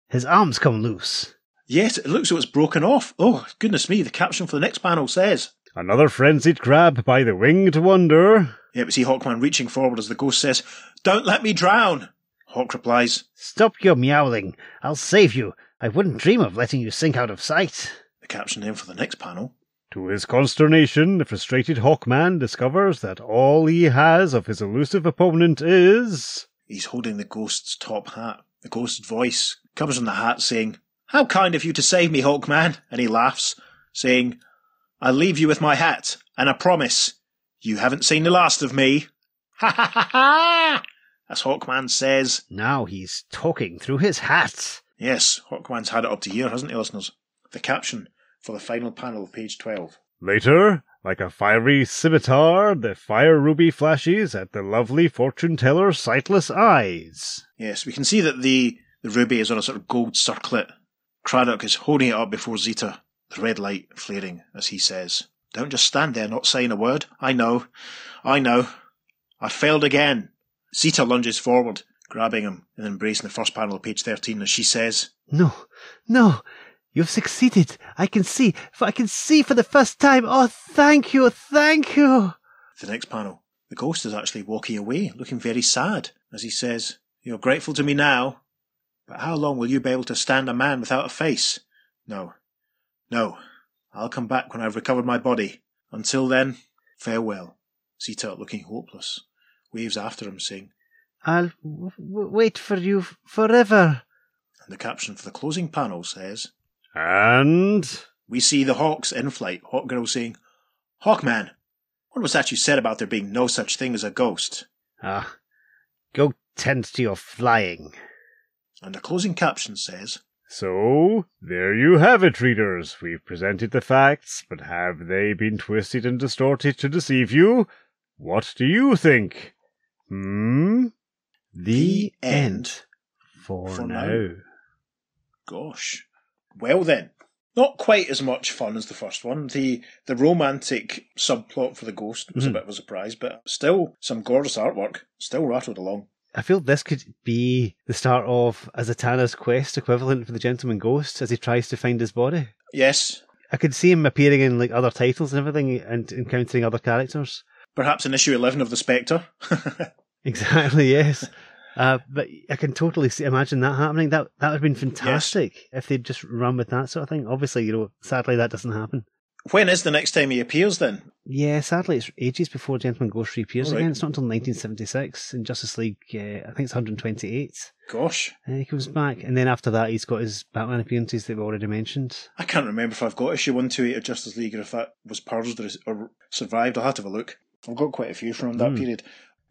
Speaker 4: His arms come loose.
Speaker 3: Yes, it looks like it's broken off. Oh, goodness me, the caption for the next panel says,
Speaker 1: Another frenzied grab by the winged wonder.
Speaker 3: Yeah, we see Hawkman reaching forward as the ghost says, Don't let me drown! Hawk replies,
Speaker 4: Stop your meowling. I'll save you. I wouldn't dream of letting you sink out of sight.
Speaker 3: The caption then for the next panel.
Speaker 1: To his consternation, the frustrated Hawkman discovers that all he has of his elusive opponent is.
Speaker 3: He's holding the ghost's top hat. The ghost's voice comes from the hat saying, How kind of you to save me, Hawkman! And he laughs, saying, I'll leave you with my hat, and a promise. You haven't seen the last of me. Ha ha ha ha! As Hawkman says.
Speaker 4: Now he's talking through his hat.
Speaker 3: Yes, Hawkman's had it up to here, hasn't he, listeners? The caption for the final panel of page 12.
Speaker 1: Later, like a fiery scimitar, the fire ruby flashes at the lovely fortune teller's sightless eyes.
Speaker 3: Yes, we can see that the, the ruby is on a sort of gold circlet. Craddock is holding it up before Zita, the red light flaring as he says, Don't just stand there not saying a word. I know. I know. I failed again. Zita lunges forward, grabbing him and embracing the first panel of page 13 as she says,
Speaker 4: No, no, you've succeeded. I can see, I can see for the first time. Oh, thank you, thank you.
Speaker 3: The next panel. The ghost is actually walking away, looking very sad, as he says, You're grateful to me now, but how long will you be able to stand a man without a face? No. No. I'll come back when I've recovered my body. Until then, farewell. Zita, looking hopeless, waves after him, saying,
Speaker 4: I'll w- w- wait for you f- forever.
Speaker 3: and the caption for the closing panel says,
Speaker 1: And.
Speaker 3: We see the Hawks in flight, Hawkgirl saying, Hawkman, what was that you said about there being no such thing as a ghost?
Speaker 4: Ah, go tend to your flying.
Speaker 3: And the closing caption says,
Speaker 1: So, there you have it, readers. We've presented the facts, but have they been twisted and distorted to deceive you? What do you think? Hmm?
Speaker 3: The end.
Speaker 2: For,
Speaker 3: For
Speaker 2: now.
Speaker 3: now. Gosh. Well then, not quite as much fun as the first one. The the romantic subplot for the ghost was
Speaker 2: Mhm.
Speaker 3: a bit of a surprise, but still some gorgeous artwork. Still rattled along.
Speaker 2: I feel this could be the start of a Zatanna's quest equivalent for the Gentleman Ghost as he tries to find his body.
Speaker 3: Yes,
Speaker 2: I could see him appearing in like other titles and everything and encountering other characters.
Speaker 3: perhaps in issue eleven of the Spectre.
Speaker 2: Exactly, yes. Uh, but I can totally see, imagine that happening. That that would have been fantastic if they'd just run with that sort of thing. Obviously, you know, sadly that doesn't happen.
Speaker 3: When is the next time he appears then?
Speaker 2: Yeah, sadly, it's ages before Gentleman Ghost reappears
Speaker 3: right.
Speaker 2: again. It's not until 1976 in Justice League. Uh, I think it's 128.
Speaker 3: Gosh,
Speaker 2: And he comes back, and then after that, he's got his Batman appearances that we already mentioned.
Speaker 3: I can't remember if I've got issue one two eight of Justice League or if that was purged or, or survived. I'll have to have a look. I've got quite a few from that
Speaker 2: Hmm.
Speaker 3: period.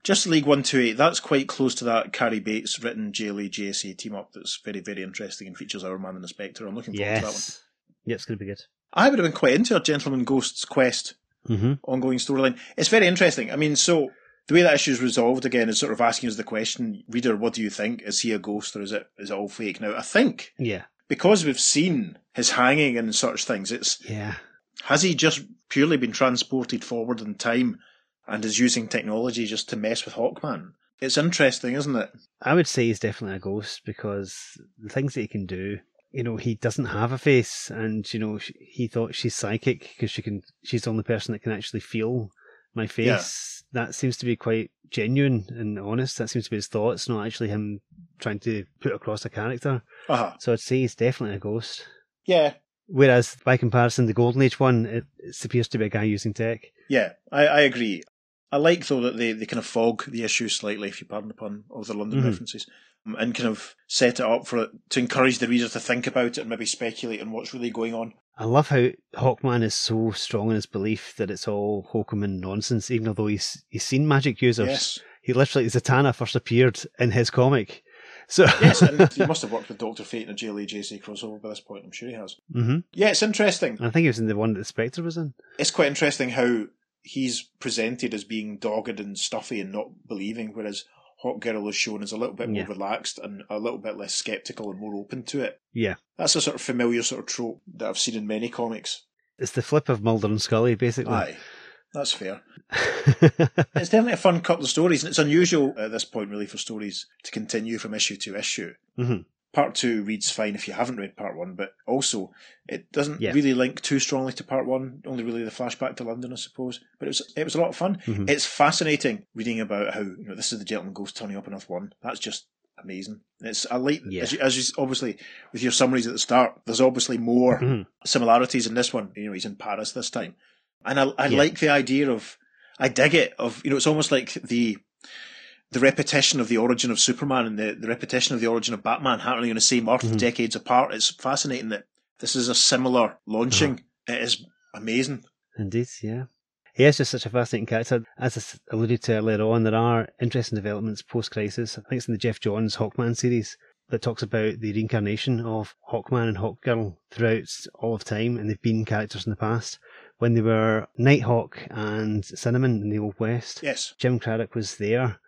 Speaker 3: Justice League one two eight. That's quite close to that Cary Bates written JLA JSA team up. That's very very interesting and features Hourman and the Spectre. I'm looking forward to that one.
Speaker 2: Yes. Yeah, it's going to be good.
Speaker 3: I would have been quite into a Gentleman Ghost's quest
Speaker 2: hmm
Speaker 3: ongoing storyline. It's very interesting. I mean, so the way that issue is resolved again is sort of asking us the question, reader, what do you think? Is he a ghost or is it is it all fake? Now, I think
Speaker 2: Yeah.
Speaker 3: because we've seen his hanging and such things, it's
Speaker 2: Yeah.
Speaker 3: has he just purely been transported forward in time and is using technology just to mess with Hawkman? It's interesting, isn't it?
Speaker 2: I would say he's definitely a ghost because the things that he can do, you know, he doesn't have a face, and you know, he thought she's psychic because she can. She's the only person that can actually feel my face. That seems to be quite genuine and honest. That seems to be his thoughts, not actually him trying to put across a character.
Speaker 3: Uh-huh.
Speaker 2: So I'd say he's definitely a ghost.
Speaker 3: Yeah.
Speaker 2: Whereas by comparison, the Golden Age one, it, it appears to be a guy using tech.
Speaker 3: Yeah, I, I agree. I like though that they, they kind of fog the issue slightly, if you pardon the pun, of the London
Speaker 2: Mhm.
Speaker 3: references, um, and kind of set it up for to encourage the reader to think about it and maybe speculate on what's really going on.
Speaker 2: I love how Hawkman is so strong in his belief that it's all Hokuman nonsense, even though he's he's seen magic users.
Speaker 3: Yes,
Speaker 2: He literally Zatanna first appeared in his comic. So
Speaker 3: yes, and he must have worked with Doctor Fate in a JLA crossover by this point. I'm sure he has.
Speaker 2: Mm-hmm.
Speaker 3: Yeah, it's interesting.
Speaker 2: I think he was in the one that the Spectre was in.
Speaker 3: It's quite interesting how he's presented as being dogged and stuffy and not believing, whereas Hawkgirl is shown as a little bit more
Speaker 2: Yeah.
Speaker 3: relaxed and a little bit less skeptical and more open to it.
Speaker 2: Yeah.
Speaker 3: That's a sort of familiar sort of trope that I've seen in many comics.
Speaker 2: It's the flip of Mulder and Scully, basically.
Speaker 3: Aye, that's fair. It's definitely a fun couple of stories, and it's unusual at this point, really, for stories to continue from issue to issue.
Speaker 2: Mhm.
Speaker 3: Part two reads fine if you haven't read part one, but also it doesn't
Speaker 2: Yeah.
Speaker 3: really link too strongly to part one. Only really the flashback to London, I suppose. But it was it was a lot of fun.
Speaker 2: Mhm.
Speaker 3: It's fascinating reading about how you know this is the gentleman ghost turning up in Earth One. That's just amazing. It's I like
Speaker 2: Yeah.
Speaker 3: as you, as you obviously with your summaries at the start. There's obviously more
Speaker 2: Mhm.
Speaker 3: similarities in this one. You know, he's in Paris this time, and I, I
Speaker 2: Yeah.
Speaker 3: like the idea of, I dig it. Of you know, it's almost like the the repetition of the origin of Superman and the, the repetition of the origin of Batman happening on the same Earth
Speaker 2: Mhm.
Speaker 3: decades apart. It's fascinating that this is a similar launching. It is amazing.
Speaker 2: Indeed, yeah. He is just such a fascinating character. As I alluded to earlier on, there are interesting developments post crisis. I think it's in the Geoff Johns Hawkman series that talks about the reincarnation of Hawkman and Hawkgirl throughout all of time, and they've been characters in the past. When they were Nighthawk and Cinnamon in the Old West,
Speaker 3: Yes.
Speaker 2: Jim Craddock was there.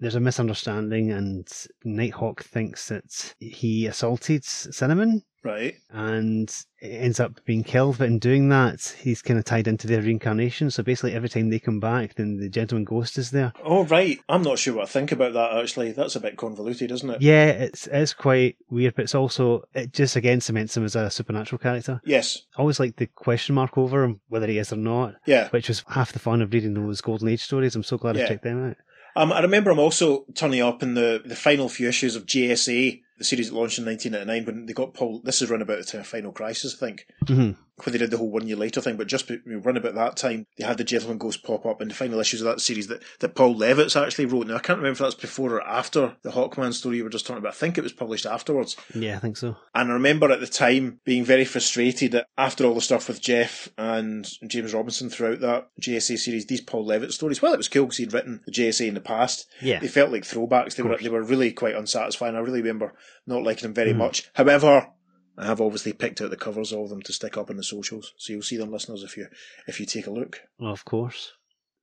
Speaker 2: There's a misunderstanding, and Nighthawk thinks that he assaulted Cinnamon
Speaker 3: Right.
Speaker 2: and ends up being killed. But in doing that, he's kind of tied into their reincarnation. So basically, every time they come back, then the gentleman ghost is there.
Speaker 3: Oh, right. I'm not sure what I think about that, actually. That's a bit convoluted, isn't it?
Speaker 2: Yeah, it's it's quite weird, but it's also it just again cements him as a supernatural character.
Speaker 3: Yes.
Speaker 2: Always like the question mark over him whether he is or not,
Speaker 3: Yeah.
Speaker 2: which was half the fun of reading those Golden Age stories. I'm so glad I
Speaker 3: Yeah.
Speaker 2: checked them out.
Speaker 3: Um, I remember him also turning up in the, the final few issues of JSA, the series that launched in 1999, when they got Paul. This is run about the time of Final Crisis, I think,
Speaker 2: Mhm.
Speaker 3: When they did the whole one year later thing. But just run about that time, they had the Gentleman Ghost pop up in the final issues of that series that, that Paul Levitz actually wrote. Now, I can't remember if that's before or after the Hawkman story you were just talking about. I think it was published afterwards.
Speaker 2: Yeah, I think so.
Speaker 3: And I remember at the time being very frustrated that after all the stuff with Geoff and James Robinson throughout that JSA series, these Paul Levitz stories, well, it was cool because he'd written the JSA in the past.
Speaker 2: Yeah.
Speaker 3: They felt like throwbacks. They were they were really quite unsatisfying. I really remember not liking them very
Speaker 2: Mhm.
Speaker 3: much. However, I have obviously picked out the covers of them to stick up in the socials, so you'll see them, listeners, if you if you take a look.
Speaker 2: Of course.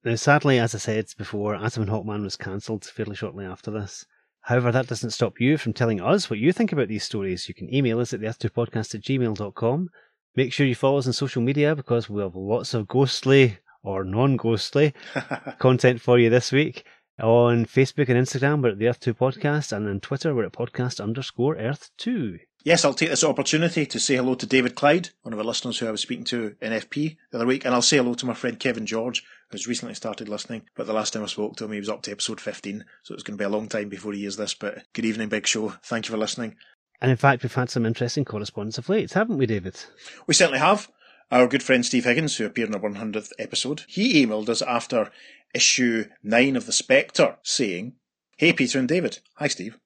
Speaker 2: Now, sadly, as I said before, Atom and Hawkman was cancelled fairly shortly after this. However, that doesn't stop you from telling us what you think about these stories. You can email us at the earth2podcast at gmail.com. Make sure you follow us on social media because we have lots of ghostly or non ghostly content for you this week. On Facebook and Instagram, we're at the Earth2 Podcast, and on Twitter, we're at podcast underscore Earth2.
Speaker 3: Yes, I'll take this opportunity to say hello to David Clyde, one of our listeners who I was speaking to in FP the other week, and I'll say hello to my friend Kevin George, who's recently started listening. But the last time I spoke to him, he was up to episode 15, so it's going to be a long time before he hears this. But good evening, Big Show. Thank you for listening.
Speaker 2: And in fact, we've had some interesting correspondence of late, haven't we, David?
Speaker 3: We certainly have. Our good friend Steve Higgins, who appeared in our 100th episode, he emailed us after issue 9 of The Spectre, saying, Hey Peter and David. Hi Steve.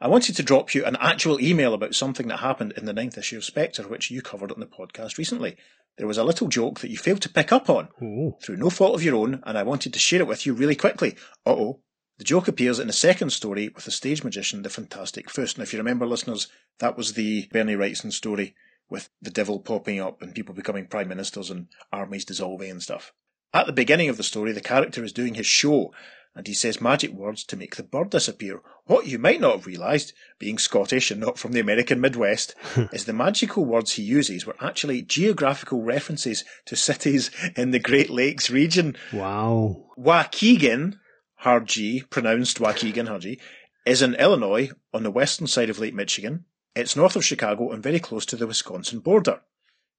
Speaker 3: I wanted to drop you an actual email about something that happened in the ninth issue of Spectre, which you covered on the podcast recently. There was a little joke that you failed to pick up on
Speaker 2: Oh,
Speaker 3: through no fault of your own, and I wanted to share it with you really quickly. Uh oh. The joke appears in the second story with the stage magician, the Fantastic Fust. Now, if you remember, listeners, that was the Bernie Wrightson story with the devil popping up and people becoming prime ministers and armies dissolving and stuff. At the beginning of the story, the character is doing his show, and he says magic words to make the bird disappear. What you might not have realised, being Scottish and not from the American Midwest, is the magical words he uses were actually geographical references to cities in the Great Lakes region.
Speaker 2: wow.
Speaker 3: Waukegan, hard G, pronounced Waukegan, hard G, is in Illinois on the western side of Lake Michigan. It's north of Chicago and very close to the Wisconsin border.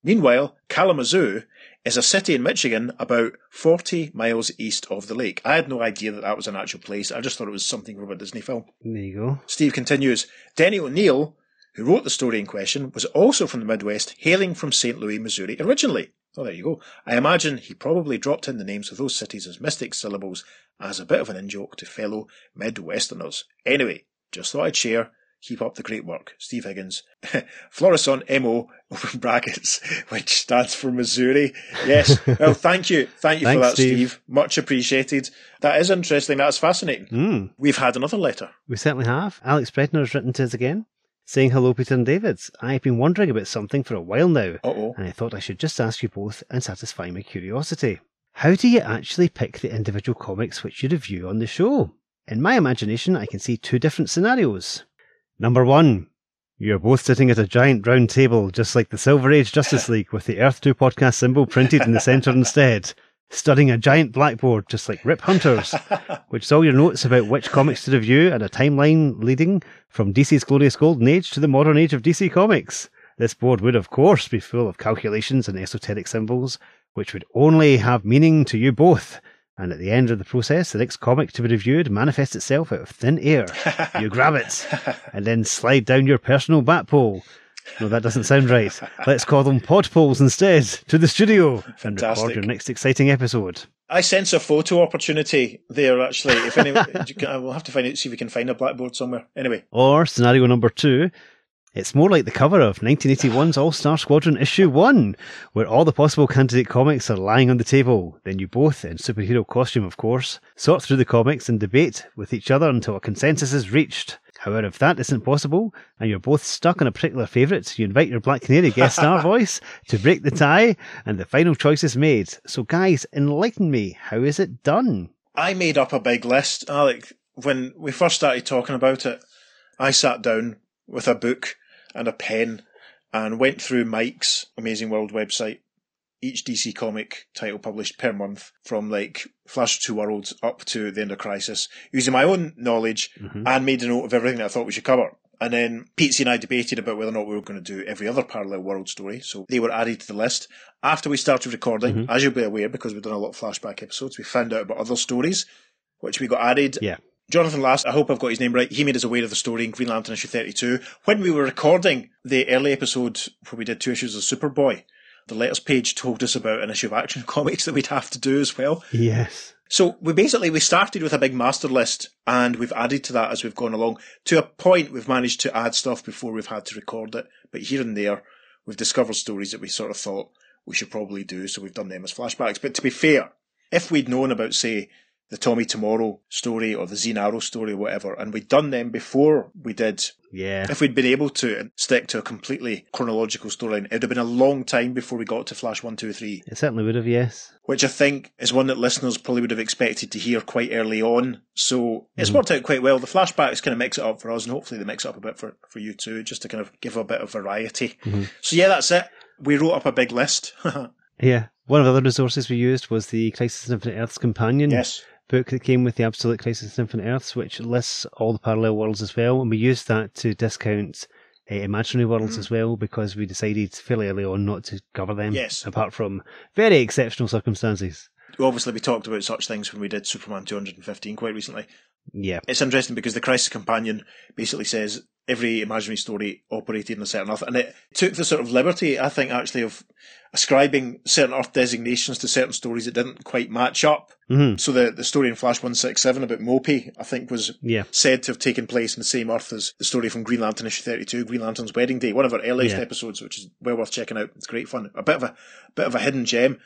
Speaker 3: Meanwhile, Kalamazoo is a city in Michigan about 40 miles east of the lake. I had no idea that that was an actual place. I just thought it was something from a Disney film.
Speaker 2: There you go.
Speaker 3: Steve continues, Denny O'Neil, who wrote the story in question, was also from the Midwest, hailing from St. Louis, Missouri originally. Oh, there you go. I imagine he probably dropped in the names of those cities as mystic syllables as a bit of an in joke to fellow Midwesterners. Anyway, just thought I'd share. Keep up the great work. Steve Higgins. Florissant MO, open brackets, which stands for Missouri. Yes. Well, thank you. Thank you
Speaker 2: Thanks,
Speaker 3: for that,
Speaker 2: Steve.
Speaker 3: Steve. Much appreciated. That is interesting. That's fascinating.
Speaker 2: Mm,
Speaker 3: We've had another letter.
Speaker 2: we certainly have. Alex Bredner has written to us again, saying hello, Peter and David. I've been wondering about something for a while now,
Speaker 3: Uh oh.
Speaker 2: and I thought I should just ask you both and satisfy my curiosity. How do you actually pick the individual comics which you review on the show? In my imagination, I can see two different scenarios. Number one, you're both sitting at a giant round table, just like the Silver Age Justice League, with the Earth 2 podcast symbol printed in the centre instead, studying a giant blackboard, just like Rip Hunters, which is all your notes about which comics to review and a timeline leading from DC's glorious golden age to the modern age of DC Comics. This board would, of course, be full of calculations and esoteric symbols, which would only have meaning to you both. And at the end of the process, the next comic to be reviewed manifests itself out of thin air. You grab it and then slide down your personal bat pole. No, that doesn't sound right. Let's call them pod poles instead to the studio and record your next exciting episode.
Speaker 3: I sense a photo opportunity there, actually. If any, I uh, will have to find it, see if we can find a blackboard somewhere. Anyway,
Speaker 2: Or scenario number two, it's more like the cover of 1981's All Star Squadron issue one, where all the possible candidate comics are lying on the table. Then you both, in superhero costume of course, sort through the comics and debate with each other until a consensus is reached. However, if that isn't possible, and you're both stuck on a particular favourite, you invite your Black Canary guest star voice to break the tie, and the final choice is made. So guys, enlighten me, how is it done?
Speaker 3: I made up a big list, Alec. When we first started talking about it, I sat down with a book and a pen and went through Mike's Amazing World website, each DC comic title published per month from like Flash of Two Worlds up to the end of Crisis, using my own knowledge
Speaker 2: Mhm.
Speaker 3: and made a note of everything that I thought we should cover. And then Pete and I debated about whether or not we were going to do every other parallel world story. So they were added to the list. After we started recording, as you'll be aware, because we've done a lot of flashback episodes, we found out about other stories, which we got added.
Speaker 2: Yeah.
Speaker 3: Jonathan Last, I hope I've got his name right. He made us aware of the story in Green Lantern issue 32. When we were recording the early episode where we did two issues of Superboy, the letters page told us about an issue of Action Comics that we'd have to do as well.
Speaker 2: Yes.
Speaker 3: So we basically we started with a big master list and we've added to that as we've gone along. To a point we've managed to add stuff before we've had to record it. But here and there we've discovered stories that we sort of thought we should probably do, so we've done them as flashbacks. But to be fair, if we'd known about say the Tommy Tomorrow story or the Zine Arrow story or whatever, and we'd done them before we did
Speaker 2: Yeah.
Speaker 3: if we'd been able to stick to a completely chronological storyline, it would have been a long time before we got to Flash 1, 2, 3
Speaker 2: It certainly would have, yes.
Speaker 3: which I think is one that listeners probably would have expected to hear quite early on. So it's
Speaker 2: Mhm.
Speaker 3: worked out quite well. The flashbacks kind of mix it up for us, and hopefully they mix it up a bit for, for you too, just to kind of give a bit of variety.
Speaker 2: Mhm.
Speaker 3: So yeah, that's it. We wrote up a big list.
Speaker 2: Yeah. One of the other resources we used was the Crisis on Infinite Earths companion
Speaker 3: yes.
Speaker 2: Book that came with the Absolute Crisis on Infinite Earths, which lists all the parallel worlds as well. And we used that to discount uh, imaginary worlds
Speaker 3: Mm.
Speaker 2: as well because we decided fairly early on not to cover them.
Speaker 3: Yes.
Speaker 2: Apart from very exceptional circumstances.
Speaker 3: Obviously, we talked about such things when we did Superman 215 quite recently.
Speaker 2: Yeah.
Speaker 3: It's interesting because the Crisis Companion basically says every imaginary story operated in a certain Earth, and it took the sort of liberty, I think, actually, of ascribing certain Earth designations to certain stories that didn't quite match up.
Speaker 2: hmm
Speaker 3: So the, the story in Flash 167 about Mopee, I think, was
Speaker 2: Yeah.
Speaker 3: said to have taken place in the same Earth as the story from Green Lantern issue 32, Green Lantern's Wedding Day, one of our earliest
Speaker 2: Yeah.
Speaker 3: episodes, which is well worth checking out. It's great fun. A bit of a bit of a hidden gem.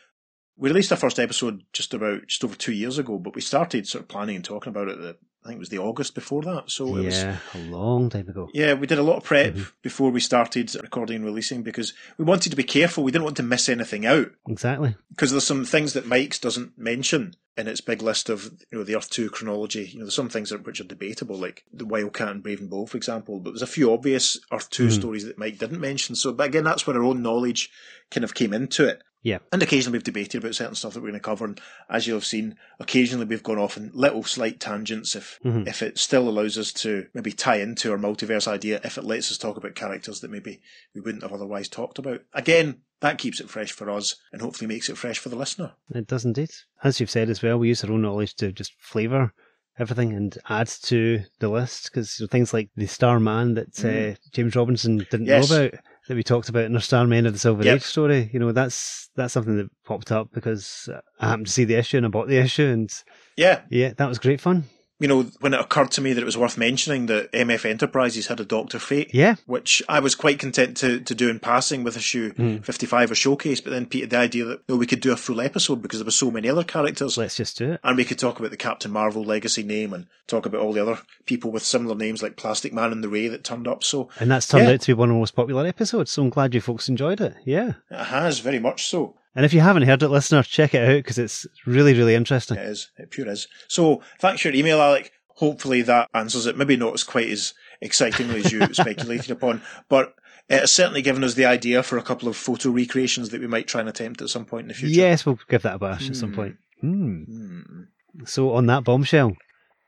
Speaker 3: We released our first episode just about just over two years ago, but we started sort of planning and talking about it. The, I think it was the August before that. So it was
Speaker 2: Yeah. A long time ago.
Speaker 3: yeah, we did a lot of prep
Speaker 2: Mhm.
Speaker 3: before we started recording and releasing because we wanted to be careful. We didn't want to miss anything out
Speaker 2: Exactly.
Speaker 3: because there's some things that Mike's doesn't mention in its big list of you know the Earth Two chronology. You know, there's some things that, which are debatable, like the Wildcat and Brave and Bold, for example. But there's a few obvious Earth 2
Speaker 2: Mhm.
Speaker 3: stories that Mike didn't mention. So, but again, that's where our own knowledge kind of came into it.
Speaker 2: Yeah.
Speaker 3: And occasionally we've debated about certain stuff that we're going to cover, and as you'll have seen, occasionally we've gone off in little slight tangents if
Speaker 2: Mhm.
Speaker 3: if it still allows us to maybe tie into our multiverse idea, if it lets us talk about characters that maybe we wouldn't have otherwise talked about. Again, that keeps it fresh for us and hopefully makes it fresh for the listener.
Speaker 2: It does indeed. As you've said as well, we use our own knowledge to just flavour everything and add to the list because you know, things like the Starman that uh,
Speaker 3: Mm.
Speaker 2: James Robinson didn't
Speaker 3: Yes.
Speaker 2: know about that we talked about in our Starmen of the Silver
Speaker 3: Yep.
Speaker 2: Age story. You know, that's that's something that popped up because I happened to see the issue and I bought the issue, and
Speaker 3: Yeah,
Speaker 2: yeah, that was great fun.
Speaker 3: You know, when it occurred to me that it was worth mentioning that MF Enterprises had a Doctor Fate,
Speaker 2: Yeah,
Speaker 3: which I was quite content to, to do in passing with issue
Speaker 2: Hmm.
Speaker 3: 55 or showcase, but then Peter, the idea that no, we could do a full episode because there were so many other characters.
Speaker 2: let's just do it.
Speaker 3: And we could talk about the Captain Marvel legacy name and talk about all the other people with similar names like Plastic Man and the Ray that turned up. So
Speaker 2: And that's turned
Speaker 3: Yeah.
Speaker 2: out to be one of the most popular episodes. So I'm glad you folks enjoyed it. Yeah.
Speaker 3: it has very much so.
Speaker 2: And if you haven't heard it, listener, check it out because it's really, really interesting.
Speaker 3: It is. It pure is. So thanks for your email, Alec. Hopefully that answers it. Maybe not as quite as excitingly as you speculated upon, but it has certainly given us the idea for a couple of photo recreations that we might try and attempt at some point in the future.
Speaker 2: Yes, we'll give that a bash at some
Speaker 3: Hmm.
Speaker 2: point. Hmm.
Speaker 3: Hmm.
Speaker 2: So on that bombshell,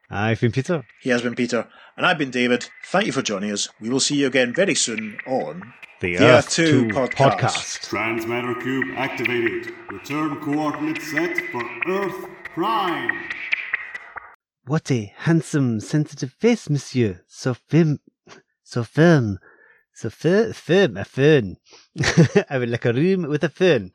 Speaker 2: I've been Peter.
Speaker 3: He has been Peter, and I've been David. Thank you for joining us. We will see you again very soon on
Speaker 2: The,
Speaker 3: The Earth 2 podcast.
Speaker 5: Transmatter cube activated. Return coordinates set for Earth Prime.
Speaker 4: What a handsome, sensitive face, monsieur. So firm, so firm, so fir- firm, a fern. I would like a room with a fern.